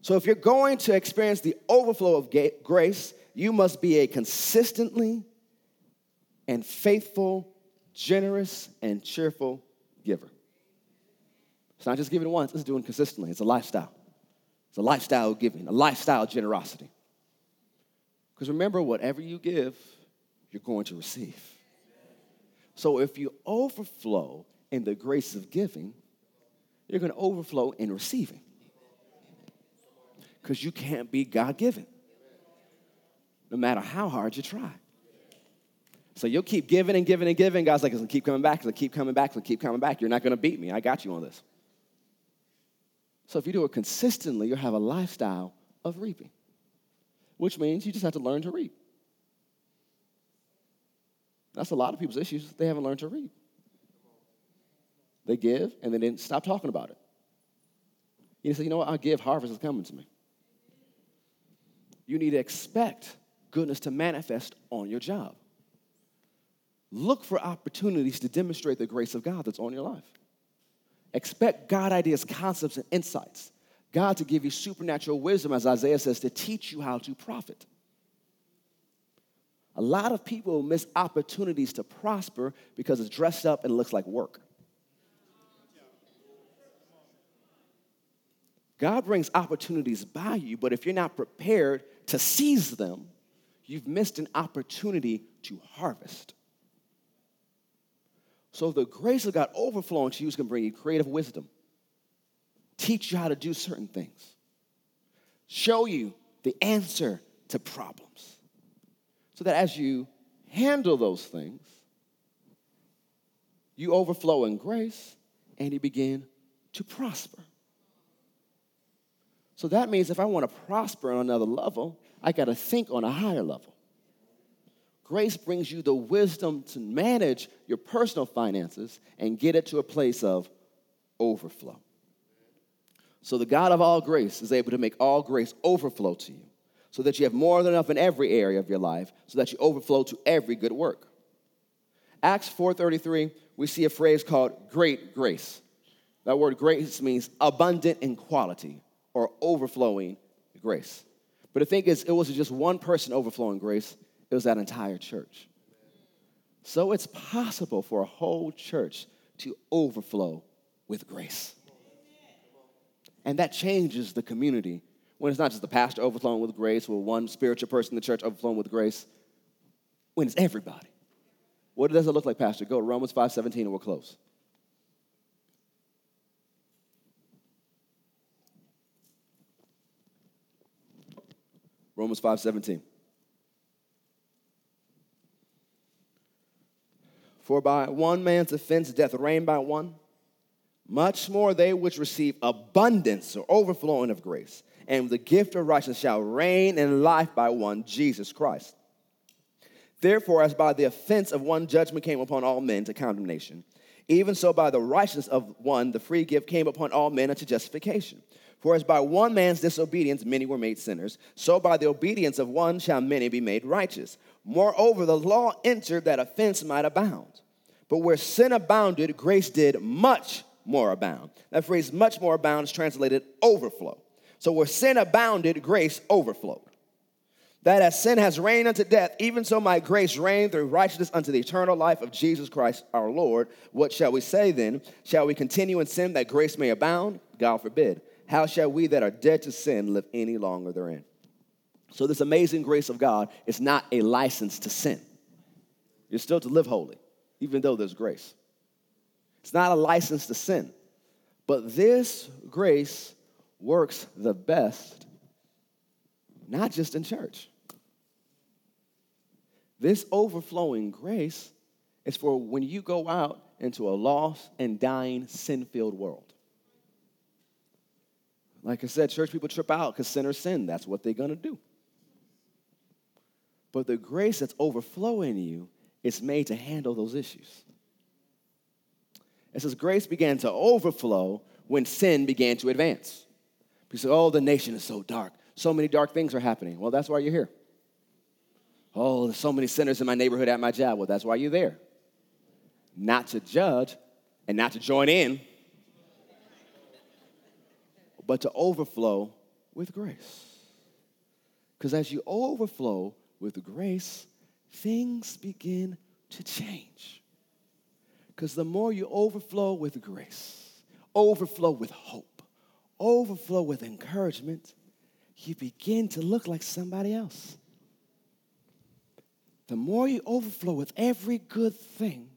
So if you're going to experience the overflow of grace, you must be a consistently and faithful, generous, and cheerful giver. It's not just giving once, it's doing consistently. It's a lifestyle. It's a lifestyle of giving, a lifestyle of generosity. Because remember, whatever you give, you're going to receive. So if you overflow in the grace of giving, you're going to overflow in receiving. Because you can't be God given, no matter how hard you try. So you'll keep giving and giving and giving. God's like, keep coming back, it'll keep coming back, it'll keep coming back. You're not going to beat me. I got you on this. So if you do it consistently, you'll have a lifestyle of reaping, which means you just have to learn to reap. That's a lot of people's issues. They haven't learned to reap. They give and they didn't stop talking about it. You say, you know what? I'll give, harvest is coming to me. You need to expect goodness to manifest on your job. Look for opportunities to demonstrate the grace of God that's on your life. Expect God ideas, concepts, and insights. God to give you supernatural wisdom, as Isaiah says, to teach you how to profit. A lot of people miss opportunities to prosper because it's dressed up and looks like work. God brings opportunities by you, but if you're not prepared to seize them, you've missed an opportunity to harvest. So the grace of God overflowing to you is going to bring you creative wisdom, teach you how to do certain things, show you the answer to problems. So that as you handle those things, you overflow in grace and you begin to prosper. So that means if I want to prosper on another level, I got to think on a higher level. Grace brings you the wisdom to manage your personal finances and get it to a place of overflow. So, the God of all grace is able to make all grace overflow to you so that you have more than enough in every area of your life so that you overflow to every good work. Acts 4:33, we see a phrase called great grace. That word grace means abundant in quality or overflowing grace. But the thing is, it wasn't just one person overflowing grace, it was that entire church. So it's possible for a whole church to overflow with grace. And that changes the community when it's not just the pastor overflowing with grace or one spiritual person in the church overflowing with grace, when it's everybody. What does it look like, Pastor? Go to Romans 5 17 and we'll close. Romans 5 17. For by one man's offense death reigned by one, much more they which receive abundance or overflowing of grace and the gift of righteousness shall reign in life by one, Jesus Christ. Therefore, as by the offense of one judgment came upon all men to condemnation, even so by the righteousness of one the free gift came upon all men unto justification. For as by one man's disobedience many were made sinners, so by the obedience of one shall many be made righteous. Moreover, the law entered that offense might abound. But where sin abounded, grace did much more abound. That phrase, much more abound, is translated overflow. So where sin abounded, grace overflowed. That as sin has reigned unto death, even so might grace reign through righteousness unto the eternal life of Jesus Christ our Lord. What shall we say then? Shall we continue in sin that grace may abound? God forbid. How shall we that are dead to sin live any longer therein? So, this amazing grace of God is not a license to sin. You're still to live holy, even though there's grace. It's not a license to sin. But this grace works the best, not just in church. This overflowing grace is for when you go out into a lost and dying, sin filled world. Like I said, church people trip out because sinners sin. That's what they're going to do. But the grace that's overflowing you is made to handle those issues. It says grace began to overflow when sin began to advance. People say, oh, the nation is so dark. So many dark things are happening. Well, that's why you're here. Oh, there's so many sinners in my neighborhood at my job. Well, that's why you're there. Not to judge and not to join in, but to overflow with grace. Because as you overflow with grace, things begin to change. Because the more you overflow with grace, overflow with hope, overflow with encouragement, you begin to look like somebody else the more you overflow with every good thing,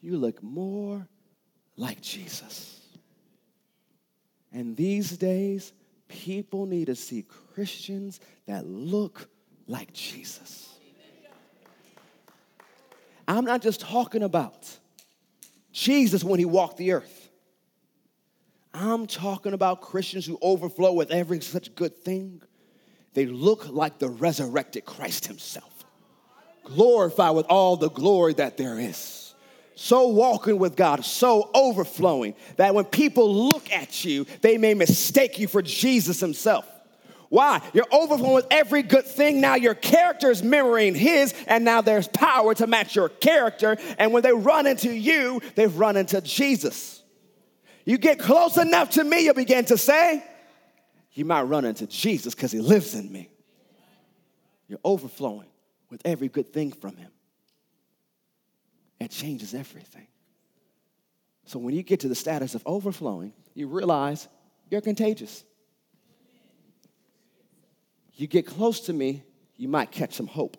you look more like Jesus. And these days, people need to see Christians that look like Jesus. I'm not just talking about Jesus when he walked the earth. I'm talking about Christians who overflow with every such good thing. They look like the resurrected Christ himself glorified with all the glory that there is. So walking with God, so overflowing that when people look at you, they may mistake you for Jesus Himself. Why? You're overflowing with every good thing. Now your character is mirroring His, and now there's power to match your character. And when they run into you, they've run into Jesus. You get close enough to me, you'll begin to say, You might run into Jesus because He lives in me. You're overflowing with every good thing from Him. It changes everything. So when you get to the status of overflowing, you realize you're contagious. You get close to me, you might catch some hope.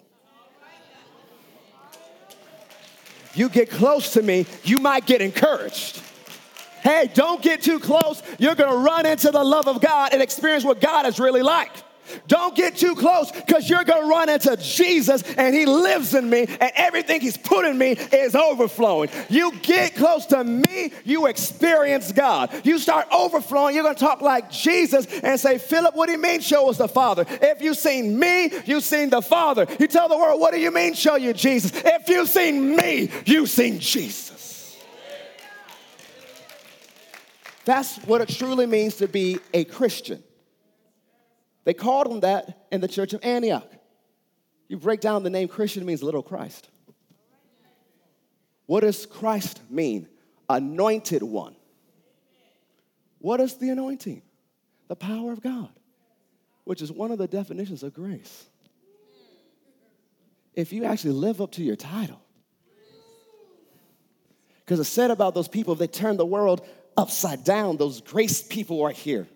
You get close to me, you might get encouraged. Hey, don't get too close. You're gonna run into the love of God and experience what God is really like. Don't get too close because you're going to run into Jesus and he lives in me and everything he's put in me is overflowing. You get close to me, you experience God. You start overflowing, you're going to talk like Jesus and say, Philip, what do you mean show us the Father? If you've seen me, you've seen the Father. You tell the world, what do you mean show you Jesus? If you've seen me, you've seen Jesus. That's what it truly means to be a Christian. They called him that in the church of Antioch. You break down the name Christian means little Christ. What does Christ mean? Anointed one. What is the anointing? The power of God, which is one of the definitions of grace. If you actually live up to your title, because it's said about those people, they turn the world upside down, those grace people are here.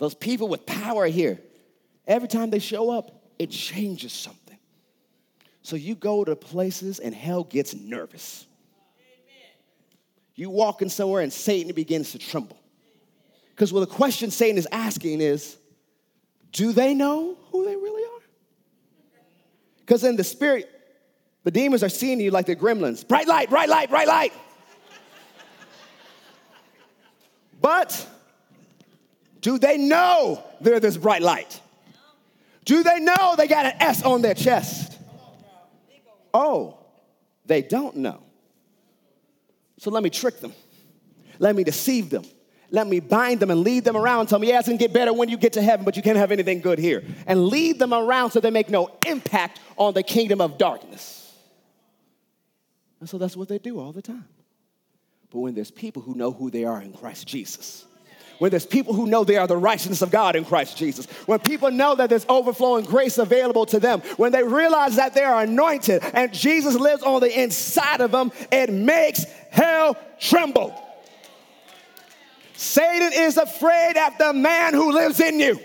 Those people with power here, every time they show up, it changes something. So you go to places and hell gets nervous. You walk in somewhere and Satan begins to tremble. Because well, the question Satan is asking is, do they know who they really are? Because in the spirit, the demons are seeing you like the gremlins. Bright light, bright light, bright light. but do they know they're this bright light? Do they know they got an S on their chest? Oh, they don't know. So let me trick them. Let me deceive them. Let me bind them and lead them around. Tell me, yeah, it's gonna get better when you get to heaven, but you can't have anything good here. And lead them around so they make no impact on the kingdom of darkness. And so that's what they do all the time. But when there's people who know who they are in Christ Jesus, when there's people who know they are the righteousness of God in Christ Jesus, when people know that there's overflowing grace available to them, when they realize that they are anointed and Jesus lives on the inside of them, it makes hell tremble. Satan is afraid of the man who lives in you.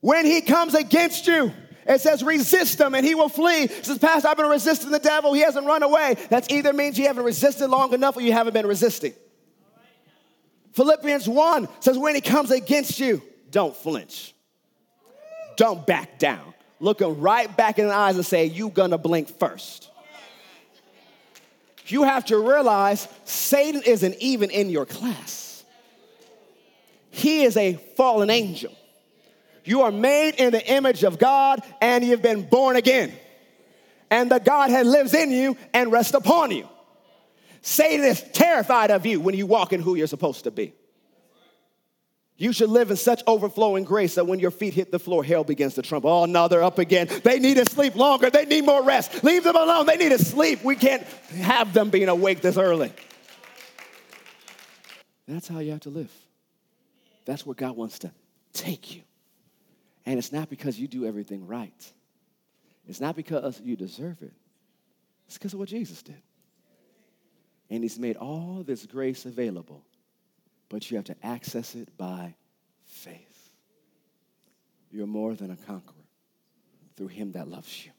When he comes against you, it says resist him and he will flee. It says, Pastor, I've been resisting the devil. He hasn't run away. That either means you haven't resisted long enough or you haven't been resisting. Philippians 1 says, when he comes against you, don't flinch. Don't back down. Look him right back in the eyes and say, You gonna blink first. you have to realize Satan isn't even in your class. He is a fallen angel. You are made in the image of God and you've been born again. And the Godhead lives in you and rests upon you. Satan is terrified of you when you walk in who you're supposed to be. You should live in such overflowing grace that when your feet hit the floor, hell begins to tremble. Oh, no, they're up again. They need to sleep longer. They need more rest. Leave them alone. They need to sleep. We can't have them being awake this early. That's how you have to live. That's where God wants to take you. And it's not because you do everything right, it's not because you deserve it, it's because of what Jesus did. And He's made all this grace available but you have to access it by faith. You're more than a conqueror through him that loves you.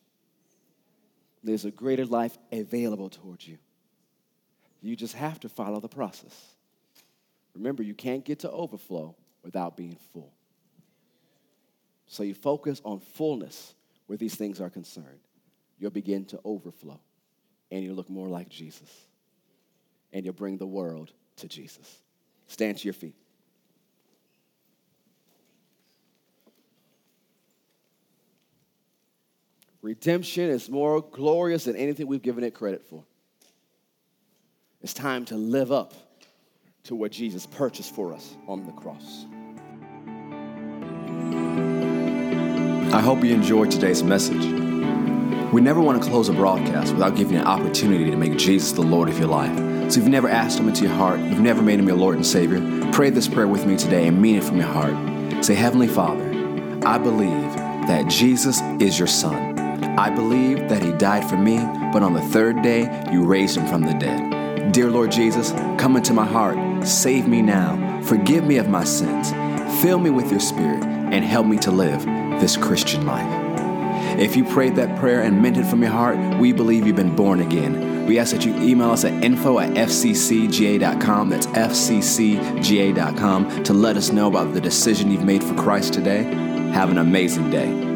There's a greater life available towards you. You just have to follow the process. Remember, you can't get to overflow without being full. So you focus on fullness where these things are concerned. You'll begin to overflow and you'll look more like Jesus. And you'll bring the world to Jesus. Stand to your feet. Redemption is more glorious than anything we've given it credit for. It's time to live up to what Jesus purchased for us on the cross. I hope you enjoyed today's message. We never want to close a broadcast without giving you an opportunity to make Jesus the Lord of your life. So if you've never asked Him into your heart, you've never made Him your Lord and Savior, pray this prayer with me today and mean it from your heart. Say, Heavenly Father, I believe that Jesus is your Son. I believe that He died for me, but on the third day, you raised Him from the dead. Dear Lord Jesus, come into my heart, save me now, forgive me of my sins, fill me with your Spirit, and help me to live this Christian life. If you prayed that prayer and meant it from your heart, we believe you've been born again. We ask that you email us at info at fccga.com, that's fccga.com, to let us know about the decision you've made for Christ today. Have an amazing day.